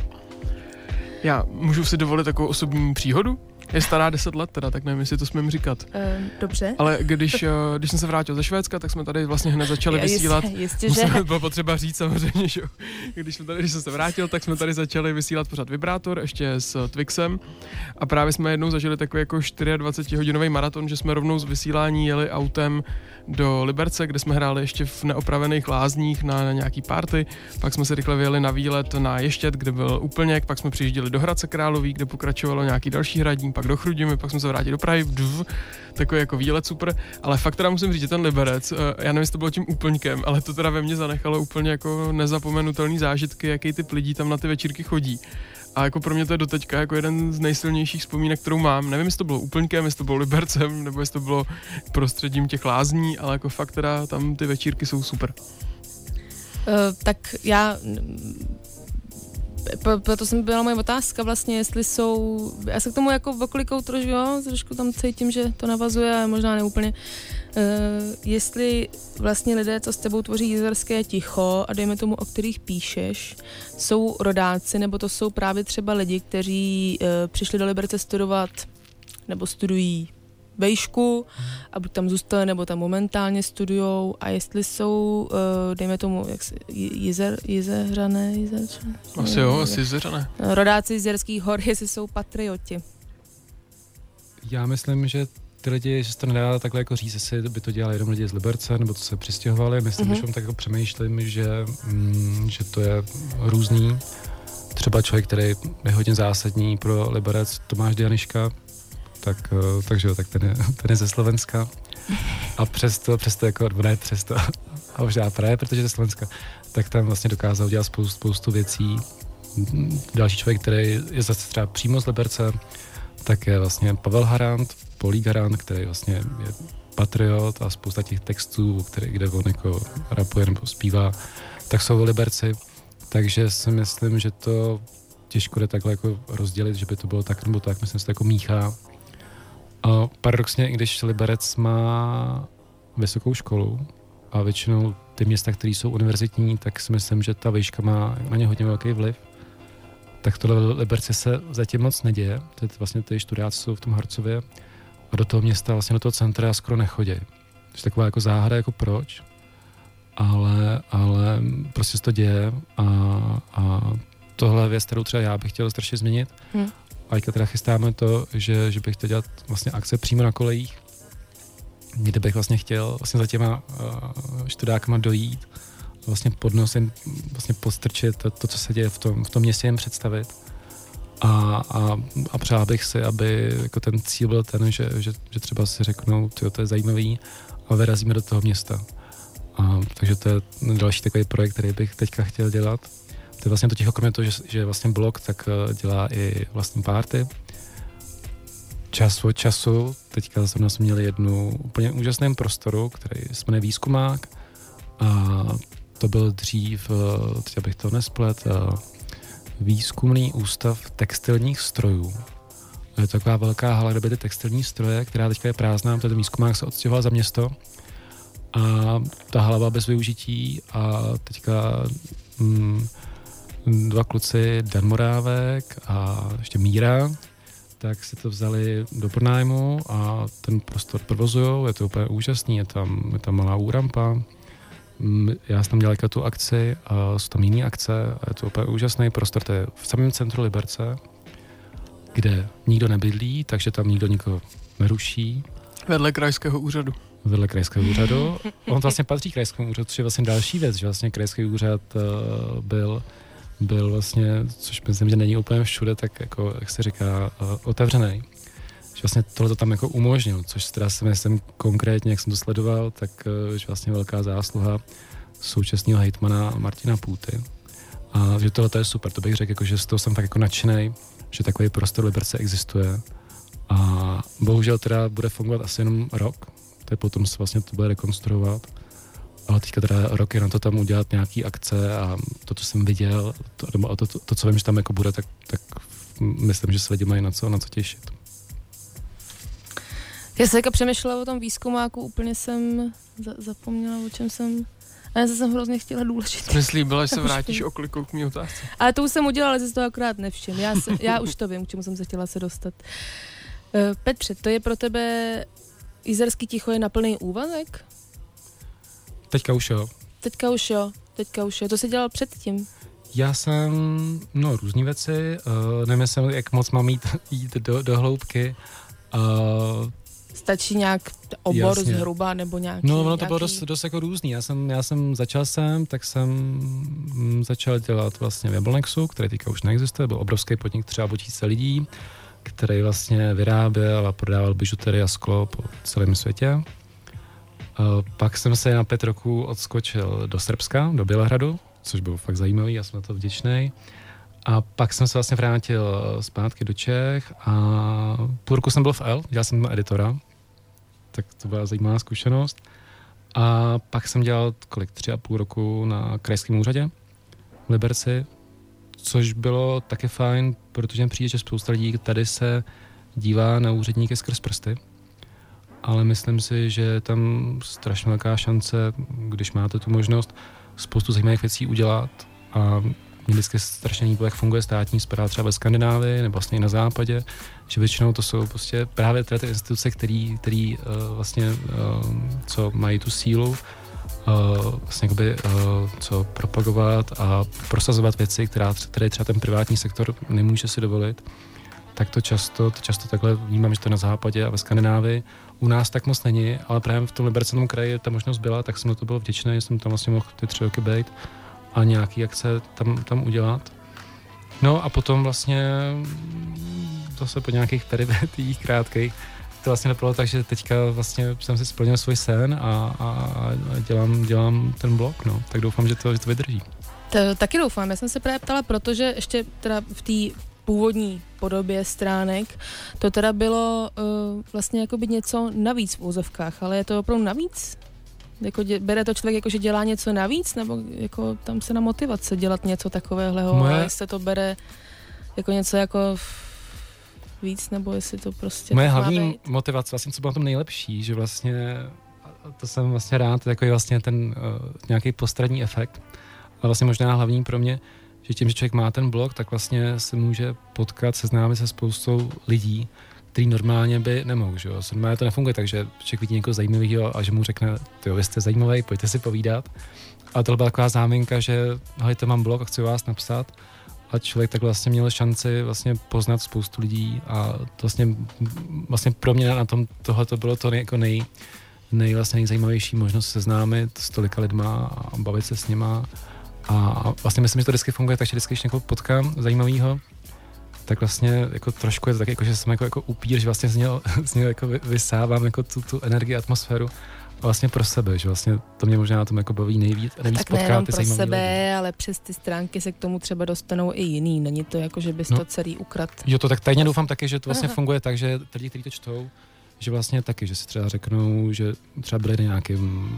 Já můžu si dovolit takovou osobní příhodu? Je stará 10 let teda, tak nevím, jestli to smím říkat. Uh, dobře. Ale když, uh, když jsem se vrátil ze Švédska, tak jsme tady vlastně hned začali Jistě- vysílat Jistě, že. Bylo potřeba říct samozřejmě, že jo. když, jsme tady, když jsem se vrátil, tak jsme tady začali vysílat pořád Vibrátor, ještě s Twixem a právě jsme jednou zažili takový jako 24-hodinový maraton, že jsme rovnou z vysílání jeli autem do Liberce, kde jsme hráli ještě v neopravených lázních na, na nějaký party, pak jsme se rychle vyjeli na výlet na Ještět, kde byl Úplněk, pak jsme přijížděli do Hradce Králový, kde pokračovalo nějaký další hradní, pak do Chrudimi, pak jsme se vrátili do Prahy, dv, takový jako výlet super, ale fakt teda musím říct, že ten Liberec, eh, já nevím, jestli to bylo tím úplňkem, ale to teda ve mně zanechalo úplně jako nezapomenutelný zážitky, jaký typ lidí tam na ty večírky chodí. A jako pro mě to je doteďka jako jeden z nejsilnějších vzpomínek, kterou mám. Nevím, jestli to bylo úplňkem, jestli to bylo Libercem, nebo jestli to bylo prostředím těch lázní, ale jako fakt teda tam ty večírky jsou super. Uh, tak já pro- proto jsem byla moje otázka vlastně, jestli jsou, já se k tomu jako okolikou trošku, jo, trošku tam cítím, že to navazuje, ale možná neúplně, uh, jestli vlastně lidé, co s tebou tvoří jezerské ticho a dejme tomu, o kterých píšeš, jsou rodáci, nebo to jsou právě třeba lidi, kteří uh, přišli do Liberce studovat nebo studují vejšku a buď tam zůstali, nebo tam momentálně studujou a jestli jsou, uh, dejme tomu, jak se, jezer, jezehrané, jezerčané? Asi jo, asi zeřané. Rodáci z Jerských hor, (laughs) jestli jsou patrioti. Já myslím, že ty lidi, že se to nedá takhle jako říct, jestli by to dělali jenom lidi z Liberce, nebo to se přistěhovali. Myslím, Mhm. mm-hmm. že tak jako přemýšlím, že, mm, že to je různý. Třeba člověk, který je hodně zásadní pro Liberec, Tomáš Dianiška, tak, eh, takže tak ten je, (laughs) ten je ze Slovenska. A přesto, přesto jako, nebo ne přesto, (laughs) a možná právě, protože ze Slovenska, tak tam vlastně dokázal dělat spoustu, spoustu věcí. Další člověk, který je zase třeba přímo z Liberce, tak je vlastně Pavel Harant, Polík Harant, který vlastně je patriot a spousta těch textů, který, kde on jako rapuje nebo zpívá, tak jsou v Liberci. Takže si myslím, že to těžko jde takhle jako rozdělit, že by to bylo tak nebo tak, myslím, že to jako míchá. A paradoxně, i když Liberec má vysokou školu a většinou ty města, které jsou univerzitní, tak si myslím, že ta výška má na ně hodně velký vliv. Tak tohle v Liberci se zatím moc neděje. Teď vlastně ty študáci jsou v tom Harcově a do toho města, vlastně do toho centra skoro nechodí. To je taková jako záhada, jako proč. Ale, ale prostě se to děje a, a tohle je věc, kterou třeba já bych chtěl strašně změnit. Hm. A teďka teda chystáme to, že, že bych chtěl dělat vlastně akce přímo na kolejích, kde bych vlastně chtěl vlastně za těma uh, študákama dojít vlastně pod vlastně postrčit to, to, co se děje v tom, v tom městě jim představit. A, a, a přál bych si, aby jako ten cíl byl ten, že, že, že třeba si řeknou, to je zajímavý a vyrazíme do toho města. A, takže to je další takový projekt, který bych teďka chtěl dělat. To je vlastně to ticho, kromě toho, že, že vlastně blog, tak eh, dělá i vlastní párty. Čas od času, teďka zrovna jsme měli jednu úplně úžasném prostoru, který se jmenuje Výzkumák a to byl dřív, eh, teď abych to nesplet, eh, výzkumný ústav textilních strojů. Je to taková velká hala, kde byly textilní stroje, která teďka je prázdná, protože ten výzkumák se odstěhoval za město a ta hala byla bez využití a teďka mm, dva kluci, Dan Morávek a ještě Míra, tak si to vzali do pronájmu a ten prostor provozují, je to úplně úžasný, je tam, je tam malá úrampa, Mm, já jsem tam dělal tu akci a jsou tam jiné akce a je to úplně úžasný prostor, to je v samém centru Liberce, kde nikdo nebydlí, takže tam nikdo nikoho neruší, Vedle krajského úřadu. vedle krajského úřadu. (laughs) On to vlastně patří krajskému úřadu, což je vlastně další věc, že vlastně krajský úřad uh, byl, byl vlastně, což myslím, že není úplně všude, tak jako, jak se říká, uh, otevřený. Že vlastně tohle to tam jako umožnil, což teda si myslím konkrétně, jak jsem to sledoval, tak uh, že vlastně velká zásluha současného hejtmana Martina Půty. A že tohle to je super, to bych řekl, jako, že z toho jsem fakt jako nadšený, že takový prostor Liberce existuje. A bohužel teda bude fungovat asi jenom rok, to je potom se vlastně to bude rekonstruovat. Ale teďka teda roky na to tam udělat nějaký akce a to, co jsem viděl, to, nebo to, to, to, co vím, že tam jako bude, tak, tak myslím, že se lidi mají na co, na co těšit. Já jsem jako přemýšlela o tom výzkumáku, úplně jsem za, zapomněla, o čem jsem... A já jsem hrozně chtěla důležitý. Jsi slíbila, že se (laughs) vrátíš vím. oklikou k mý otázce. Ale to už jsem udělala, ale jsi to akorát nevšiml. Já, se, já už to vím, k čemu jsem se chtěla se dostat. Uh, Petře, to je pro tebe Jizerský ticho je na plný úvazek? Teďka už jo. Teďka už jo, teďka už jo. To jsi dělal předtím. Já jsem, no různý věci, uh, nevím, jestli, jak moc mám jít, (laughs) jít do, do hloubky. Uh, Stačí nějak obor Jasně. zhruba nebo nějaký... No, ono to bylo nějaký... dost, dost jako různý. Já jsem, já jsem začal jsem, tak jsem mm, začal dělat vlastně v Jablonexu, který teďka už neexistuje, byl obrovský podnik třeba o tisíce lidí, který vlastně vyráběl a prodával bižutery a sklo po celém světě. Uh, pak jsem se na pět roků odskočil do Srbska, do Bělehradu, což bylo fakt zajímavý, já jsem na to vděčný. A pak jsem se vlastně vrátil eh, zpátky do Čech a půl roku jsem byl v L, dělal jsem tam editora, tak to byla zajímavá zkušenost. A pak jsem dělal kolik, tři a půl roku na krajském úřadě v Liberci, což bylo taky fajn, protože mi přijde, že spousta lidí tady se dívá na úředníky skrz prsty, ale myslím si, že je tam strašně velká šance, když máte tu možnost spoustu zajímavých věcí udělat a mě vždycky strašně líbilo, jak funguje státní zpráva třeba ve Skandinávii nebo vlastně i na západě, že většinou to jsou prostě právě ty instituce, který, který uh, vlastně, uh, co mají tu sílu, uh, vlastně jakoby, uh, co propagovat a prosazovat věci, která, které třeba ten privátní sektor nemůže si dovolit, tak to často, to často takhle vnímám, že to je na západě a ve Skandinávii. U nás tak moc není, ale právě v tom Libercenom kraji ta možnost byla, tak jsem na to byl vděčný, jsem tam vlastně mohl ty tři roky být a nějaký akce tam, tam udělat. No a potom vlastně zase po nějakých peripetích krátkých to vlastně dopadlo tak, že teďka vlastně jsem si splnil svůj sen a, a, a dělám, dělám ten blog, no. Tak doufám, že to, že to vydrží. To, taky doufám. Já jsem se právě ptala, protože ještě teda v té původní podobě stránek to teda bylo uh, vlastně jako by něco navíc v úzovkách, ale je to opravdu navíc? Jako dě, bere to člověk jako, že dělá něco navíc, nebo jako tam se na motivace dělat něco takového, Moje- ale jestli se to bere jako něco jako víc, nebo jestli to prostě Moje hlavní být. motivace, vlastně co bylo na tom nejlepší, že vlastně, a to jsem vlastně rád, takový vlastně ten uh, nějaký postradní efekt, ale vlastně možná hlavní pro mě, že tím, že člověk má ten blog, tak vlastně se může potkat, seznámit se spoustou lidí, který normálně by nemohl, že jo. Normálně to nefunguje tak, že člověk vidí někoho zajímavého a že mu řekne, ty vy jste zajímavý, pojďte si povídat. A to byla taková záminka, že hejte, mám blog a chci vás napsat. A člověk tak vlastně měl šanci vlastně poznat spoustu lidí a to vlastně, vlastně pro mě na tom tohle to bylo to nej, jako nej, nej, vlastně nejzajímavější možnost seznámit s tolika lidma a bavit se s nima. A vlastně myslím, že to vždycky funguje tak, že vždycky, když někoho potkám zajímavého, tak vlastně jako trošku je to tak, jako, že jsem jako, jako upír, že vlastně z něho, (laughs) z něho jako vy- vysávám jako tu, tu energii, atmosféru a vlastně pro sebe, že vlastně to mě možná na tom jako baví nejvíc, nejvíc Tak nejenom pro sebe, lidi. ale přes ty stránky se k tomu třeba dostanou i jiný. Není to jako, že bys No. to celý ukrad. Jo, to tak tajně doufám taky, že to vlastně Aha. funguje tak, že lidi, kteří to čtou, že vlastně taky, že si třeba řeknou, že třeba byli na nějakým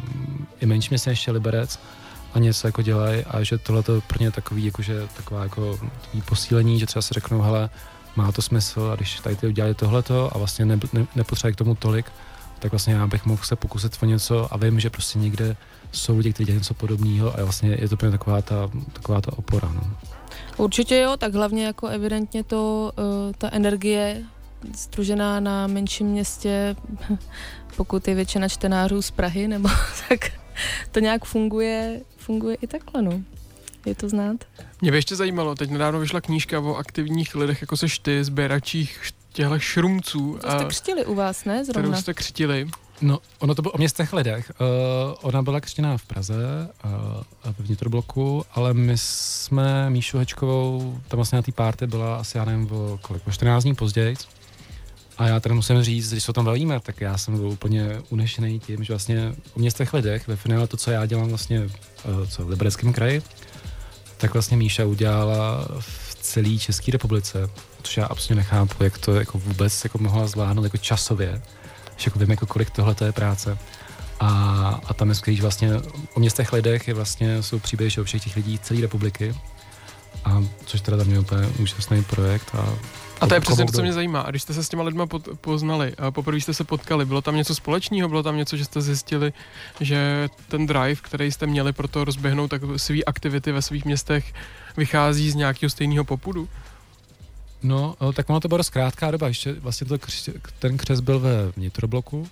i menším městě než je Liberec a něco jako dělají a že tohle to pro ně takový, jakože taková jako posílení, že třeba si řeknou, hele, má to smysl a když tady ty udělali tohleto a vlastně ne, ne, nepotřebují k tomu tolik, tak vlastně já bych mohl se pokusit o něco a vím, že prostě někde jsou lidi, kteří dělají něco podobného a vlastně je to pro taková ta, taková ta opora. No. Určitě jo, tak hlavně jako evidentně to, uh, ta energie združená na menším městě, (laughs) pokud je většina čtenářů z Prahy, nebo (laughs) tak to nějak funguje, funguje i takhle, no. Je to znát? Mě by ještě zajímalo, teď nedávno vyšla knížka o aktivních lidech, jako seš ty, sběračích těchto šrumců, To jste křtili u vás, ne? kterou Zrovna. jste křtili. No, ono to bylo o městech lidech. Uh, ona byla křtěná v Praze, uh, ve vnitrobloku, ale my jsme Míšu Hečkovou, tam vlastně na té párty byla asi, já nevím, o, kolik, o 14 dní později. A já teda musím říct, když se o tom bavíme, tak já jsem byl úplně unešený tím, že vlastně o městech lidech, ve finále to, co já dělám vlastně uh, co, v Libereckém kraji, tak vlastně Míša udělala v celé České republice, což já absolutně nechápu, jak to jako vůbec jako mohla zvládnout jako časově, že jako vím, jako kolik tohle to je práce. A, a tam je skvělý, vlastně o městech lidech je vlastně, jsou příběhy o všech těch lidí celé republiky. A což teda tam je úplně úžasný projekt. A, A to je přesně to, co mě zajímá. A když jste se s těma lidma poznali, a poprvé jste se potkali, bylo tam něco společného, bylo tam něco, že jste zjistili, že ten drive, který jste měli pro to rozběhnout tak své aktivity ve svých městech, vychází z nějakého stejného popudu? No, eh, tak ono to byla dost krátká doba. Ještě vlastně to ten křes byl ve vnitrobloku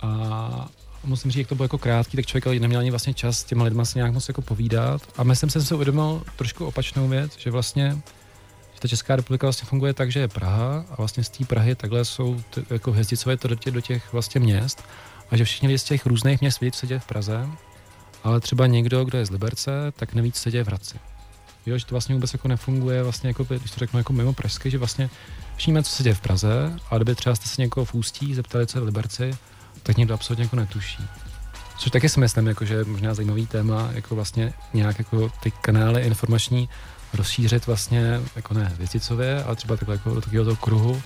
a musím říct, jak to bylo jako krátký, tak člověk neměl ani vlastně čas s těma lidma se nějak moc jako povídat. A myslím, jsem si uvědomil trošku opačnou věc, že vlastně že ta Česká republika vlastně funguje tak, že je Praha a vlastně z té Prahy takhle jsou ty, jako hvězdicové to do těch, vlastně měst a že všichni z těch různých měst vědí, co se děje v Praze, ale třeba někdo, kdo je z Liberce, tak neví, co se děje v Hradci. Jo, že to vlastně vůbec jako nefunguje, vlastně jako, když to řeknu jako mimo pražsky, že vlastně všichni co se děje v Praze, a kdyby třeba jste se někoho v Ústí zeptali, co je v Liberci, tak někdo absolutně jako netuší. Což taky si myslím, jako, že je možná zajímavý téma, jako vlastně nějak jako ty kanály informační rozšířit vlastně, jako ne věcicově, ale třeba takhle jako do takového toho kruhu.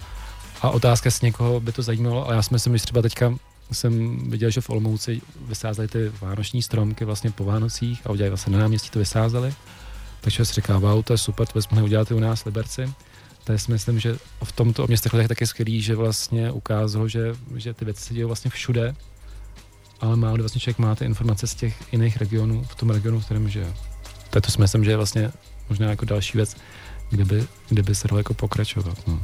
A otázka, jestli někoho by to zajímalo, ale já si myslím, že třeba teďka jsem viděl, že v Olomouci vysázeli ty vánoční stromky vlastně po Vánocích a udělali vlastně na náměstí to vysázeli. Takže si říká, wow, to je super, to bychom udělat i u nás Liberci. To si myslím, že v tomto městech je taky skvělý, že vlastně ukázalo, že, že ty věci se dějí vlastně všude, ale málo vlastně člověk má ty informace z těch jiných regionů, v tom regionu, v kterém žije. To, to si myslím, že je vlastně možná jako další věc, kde by, kde by se dalo jako pokračovat. No.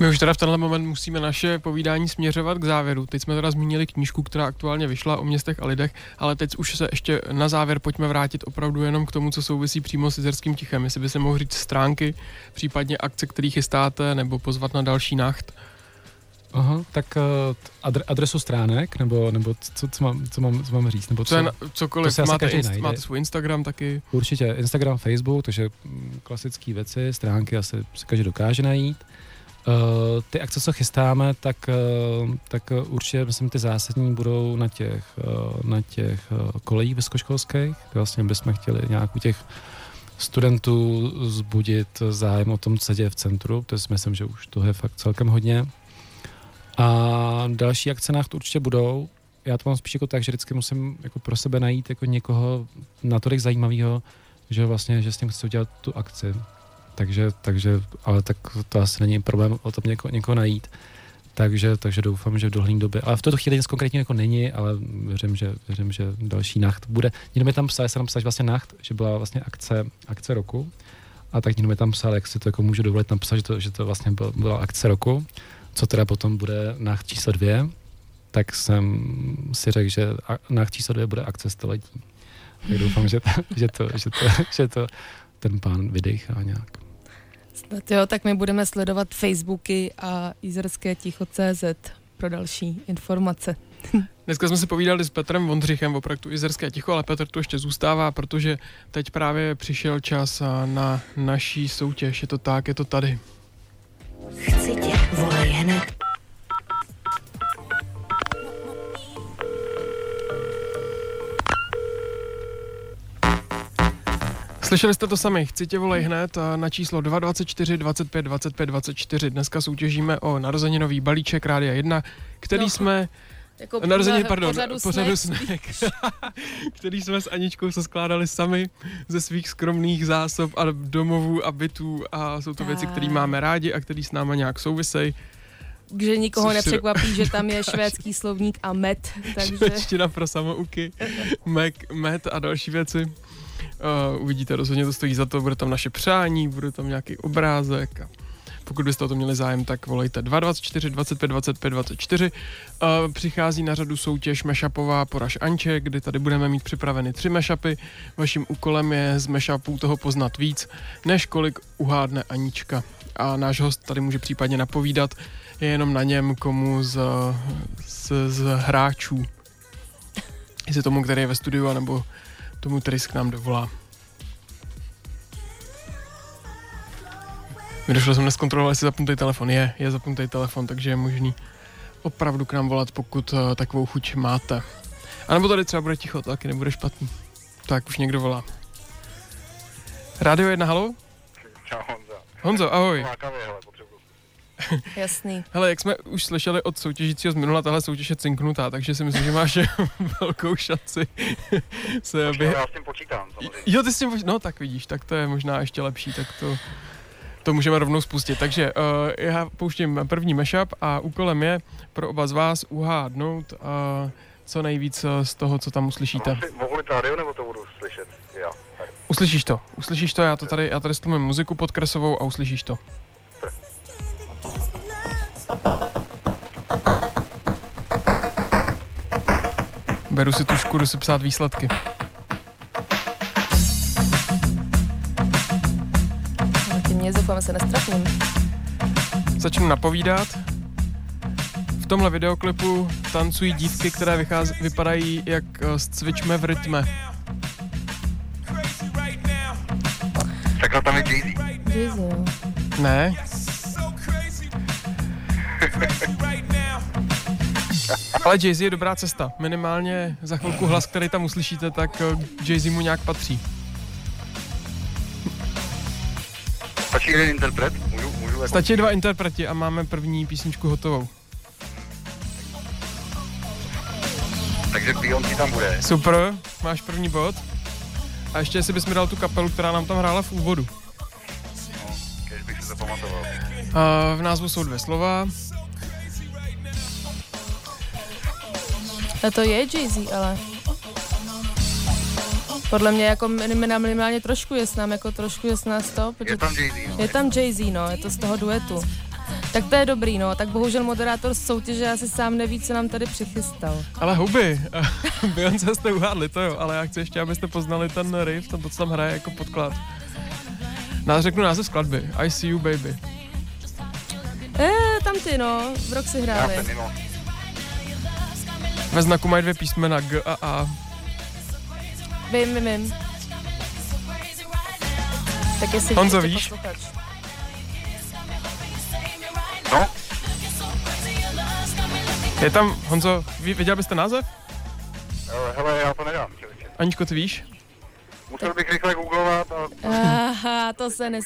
My už teda v tenhle moment musíme naše povídání směřovat k závěru. Teď jsme teda zmínili knížku, která aktuálně vyšla o městech a lidech, ale teď už se ještě na závěr pojďme vrátit opravdu jenom k tomu, co souvisí přímo s jezerským tichem. Jestli by se mohl říct stránky, případně akce, které chystáte, nebo pozvat na další nacht. Aha, tak adre, adresu stránek, nebo, nebo co, co, mám, co, mám, co mám říct? Nebo Co co, cokoliv, to máte, inst, najde. máte svůj Instagram taky. Určitě Instagram, Facebook, takže mm, klasické věci, stránky asi si každý dokáže najít. Uh, ty akce, co chystáme, tak, uh, tak určitě, myslím, ty zásadní budou na těch, uh, na těch kolejích vysokoškolských, vlastně bychom chtěli nějak u těch studentů zbudit zájem o tom, co děje v centru, to si myslím, že už toho je fakt celkem hodně. A další akce nacht určitě budou. Já to mám spíš jako tak, že vždycky musím jako pro sebe najít jako někoho natolik zajímavého, že vlastně, že s tím chci udělat tu akci. Takže, takže, ale tak to asi není problém o tom něko, někoho najít. Takže, takže doufám, že v dohledné době, ale v tuto chvíli nic konkrétního jako není, ale věřím, že, věřím, že další nacht bude. Někdo mi tam psal, jsem tam psal, že vlastně nacht, že byla vlastně akce, akce roku. A tak někdo mi tam psal, jak si to jako můžu dovolit napsat, že to, že to vlastně byl, byla akce roku. Co teda potom bude nacht číslo dvě, tak jsem si řekl, že nacht číslo dvě bude akce století. Tak doufám, že to, že to, že to, že to ten pán vydechá nějak. Snad jo, tak my budeme sledovat Facebooky a Jizerské ticho CZ pro další informace. (laughs) Dneska jsme si povídali s Petrem Vondřichem o projektu Izerské ticho, ale Petr tu ještě zůstává, protože teď právě přišel čas na naší soutěž. Je to tak, je to tady. Chci tě, volej hned. Slyšeli jste to sami, chci tě volej hned a na číslo 224 25 25 24. Dneska soutěžíme o narozeninový balíček Rádia 1, který No. jsme, Jako narozenin, pořad- pardon, pořadu pořadu spíš. (laughs) který jsme s Aničkou se skládali sami ze svých skromných zásob a domovů a bytů a jsou to věci, které máme rádi a které s náma nějak souvisej. že nikoho Což si- nepřekvapí, že tam je (laughs) švédský slovník a med, takže Švédština pro samouky, (laughs) Mac, Met a další věci. Uh, uvidíte, rozhodně to stojí za to, bude tam naše přání, bude tam nějaký obrázek a pokud byste o to měli zájem, tak volejte 224 25 25 24. Uh, přichází na řadu soutěž Mešapová poraž Anče, kdy tady budeme mít připraveny tři mešapy. Vaším úkolem je z mešapů toho poznat víc, než kolik uhádne Anička. A náš host tady může případně napovídat, je jenom na něm, komu z, z, z hráčů. Jestli tomu, který je ve studiu, anebo tomu, se k nám dovolá. Mi došlo jsem neskontroloval, jestli zapnutý telefon je. Je zapnutý telefon, takže je možný opravdu k nám volat, pokud uh, takovou chuť máte. A nebo tady třeba bude ticho, to taky nebude špatný. Tak už někdo volá. Rádio 1, halo? Čau Honza. Honzo, ahoj. Má kavě, hele. (laughs) Jasný. Hele, jak jsme už slyšeli od soutěžícího z minula, tahle soutěž je cinknutá, takže si myslím, že máš (laughs) velkou šanci (laughs) se Já během... s tím počítám, samozřejmě. Jo, ty s tím, poč- no tak vidíš, tak to je možná ještě lepší, tak to, to můžeme rovnou spustit. Takže uh, já pouštím první mashup a úkolem je pro oba z vás uhádnout uh, co nejvíc eh, z toho, co tam uslyšíte. Mohu Mohu mít rádio, nebo to budu slyšet? Já. Uslyšíš to, uslyšíš to, já to tady, já tady stlumím muziku podkresovou a uslyšíš to. Beru si tušku, jdu si psát výsledky. No, Tím mě se. Začnu napovídat. V tomhle videoklipu tancují dívky, které vychází, vypadají jak eh, z cvičme v rytme. Tak tam je Jay-Z. Jay-Z. Ne? Ale Jay-Z je dobrá cesta. Minimálně za chvilku hlas, který tam uslyšíte, tak eh, Jay-Z mu nějak patří. Stačí jeden interpret? Můžu, můžu jako... Stačí dva interpreti a máme první písničku hotovou. Takže Beyoncé tam bude. Super, máš první bod. A ještě jestli bys mi dal tu kapelu, která nám tam hrála v úvodu. Když bych si. A v názvu jsou dvě slova. A to je Jay-Z, ale... Podle mě jako minimálně, minimálně trošku je s nám, jako trošku je s nás to, Je tam Jay-Z, no. je tam Jay-Z, no, je to z toho duetu. Tak to je dobrý, no, tak bohužel moderátor z soutěže asi sám neví, co nám tady přichystal. Ale huby, (laughs) Beyoncé jste uhádli, to jo, ale já chci ještě, abyste poznali ten riff, to, co tam hraje jako podklad. Nás řeknu název skladby, I See You Baby. Eh, tam ty, no, v rok si Já hráli. mimo. Ve znaku mají dvě písmena G a A. Vím, vím, vím. Tak jestli Honzo, víš? posluchač. No, Je tam, Honzo, ví, viděl byste název? ale hele, já to nedám. Aničko, ty víš? Musel bych rychle googlovat a... Aha, to se nes...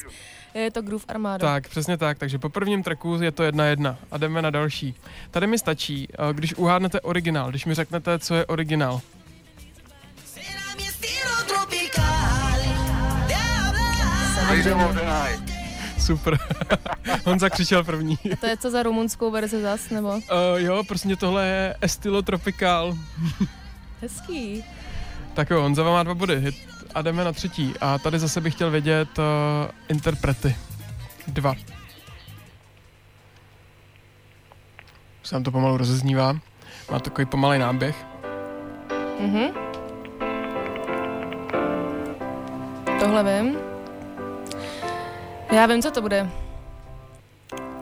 Je to Groove Armada. Tak, přesně tak, takže po prvním tracku je to jedna jedna a jdeme na další. Tady mi stačí, eh, když uhádnete originál, když mi řeknete, co je originál. Super. (laughs) Honza křičel první. To je co za rumunskou verzi zas, nebo? Uh, jo, prostě tohle je Estilo Tropical. Hezký. Tak jo, Honza má dva body a jdeme na třetí. A tady zase bych chtěl vědět uh, interprety. Dva. Už se nám to pomalu rozeznívá. Má takový pomalý náběh. Mhm. Tohle vím. Já vím, co to bude.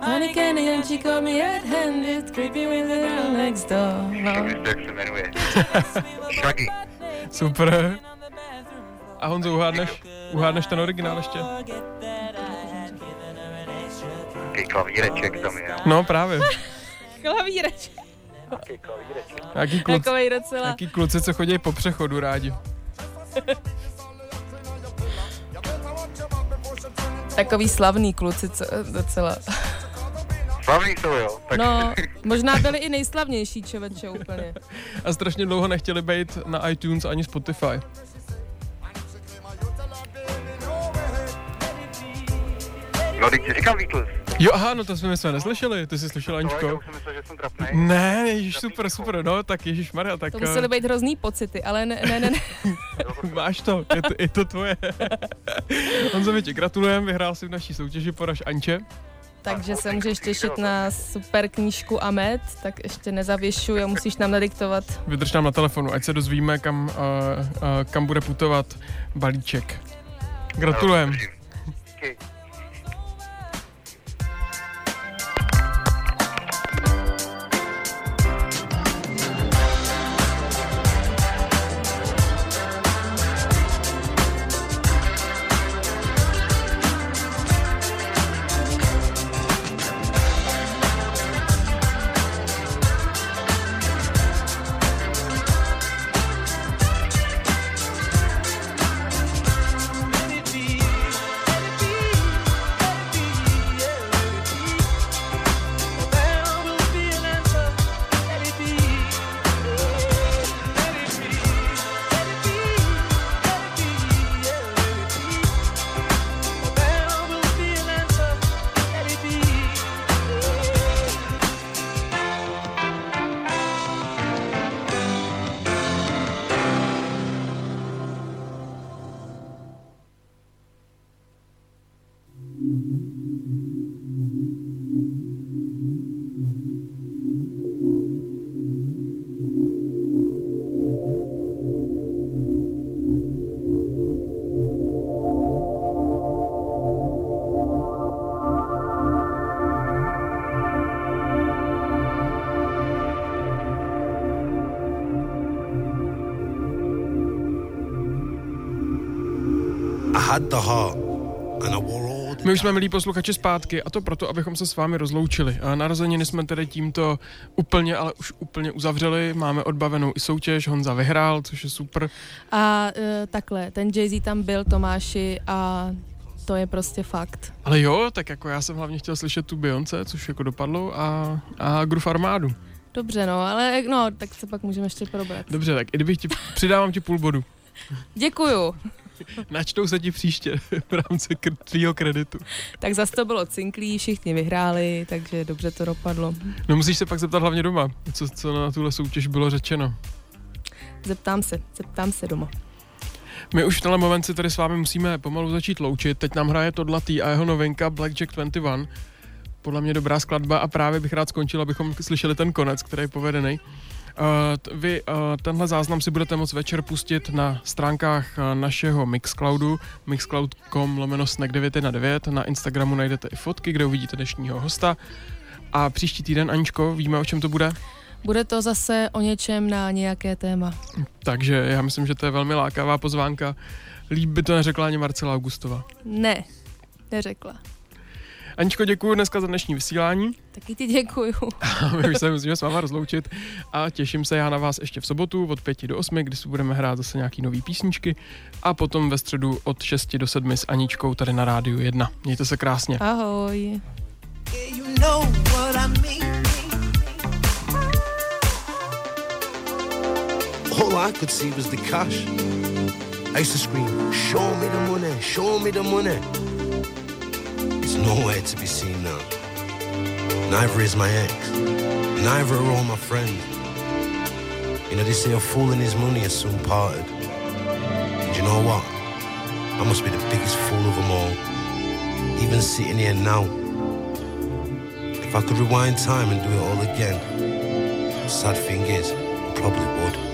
Honey candy and she me red-handed, creepy with the girl next door. Shaggy. Super. A Honzo, uhádneš, uhádneš ten originál ještě? Taký klavíreček tam je. No právě. Klavíreč. (laughs) Taký klavíreček. Nějaký, kluci, Takovej docela. nějaký kluci, co chodí po přechodu rádi. (laughs) Takový slavný kluci, co, docela. Slavný jsou, jo. Tak No, (laughs) možná byli i nejslavnější člověče úplně. A strašně dlouho nechtěli být na iTunes ani Spotify. No, teď říkám Beatles. Jo, aha, no to jsme, my jsme neslyšeli, ty jsi slyšel, Aničko. už jsem myslel, že jsem trapnej. Ne, ježiš, super, super, no, tak ježiš Maria, tak To musely eh, být hrozný pocity, ale ne, ne, ne. ne. (laughs) máš to, je to, je to tvoje. (laughs) Honzo, my ti gratulujeme, vyhrál si v naší soutěži Poraž Anče. Takže se můžeš těšit na super knížku Amet, tak ještě nezavěšuj a musíš nám nadiktovat. Vydrž nám na telefonu, ať se dozvíme, kam, uh, uh, kam bude putovat balíček. Gratulujeme. My už jsme, milí posluchači, zpátky a to proto, abychom se s vámi rozloučili. A narozeniny jsme tedy tímto úplně, ale už úplně uzavřeli. Máme odbavenou i soutěž, Honza vyhrál, což je super. A uh, takhle, ten Jay-Z tam byl, Tomáši, a to je prostě fakt. Ale jo, tak jako já jsem hlavně chtěl slyšet tu Beyoncé, což jako dopadlo, a, a Groove Armádu. Dobře, no, ale no, tak se pak můžeme ještě probrat. Dobře, tak i kdybych ti, přidávám ti půl bodu. Děkuju. Načtou se ti příště v rámci tvýho kreditu. Tak zase to bylo cinklí, všichni vyhráli, takže dobře to dopadlo. No musíš se pak zeptat hlavně doma, co, co na tuhle soutěž bylo řečeno. Zeptám se, zeptám se doma. My už v tenhle moment si tady s vámi musíme pomalu začít loučit. Teď nám hraje Todlatý a jeho novinka Blackjack 21. Podle mě dobrá skladba a právě bych rád skončil, abychom slyšeli ten konec, který je povedený. Uh, vy uh, tenhle záznam si budete moct večer pustit na stránkách uh, našeho Mixcloudu, mixcloud.com lomeno snack 9 na 9. Na Instagramu najdete i fotky, kde uvidíte dnešního hosta. A příští týden, Aničko, víme, o čem to bude? Bude to zase o něčem na nějaké téma. Takže já myslím, že to je velmi lákavá pozvánka. Líp by to neřekla ani Marcela Augustová. Ne, neřekla. Aničko, děkuji dneska za dnešní vysílání. Taky ti děkuju. A (laughs) my už se musíme s váma rozloučit a těším se já na vás ještě v sobotu od 5 do 8, kdy si budeme hrát zase nějaký nový písničky a potom ve středu od 6 do 7 s Aničkou tady na Rádiu 1. Mějte se krásně. Ahoj. You know what I mean. All I could see was the cash. I used to scream, Show me the money, show me the money. Nowhere to be seen now. Neither is my ex. Neither are all my friends. You know, they say a fool and his money are soon parted. And you know what? I must be the biggest fool of them all. Even sitting here now. If I could rewind time and do it all again, sad thing is, I probably would.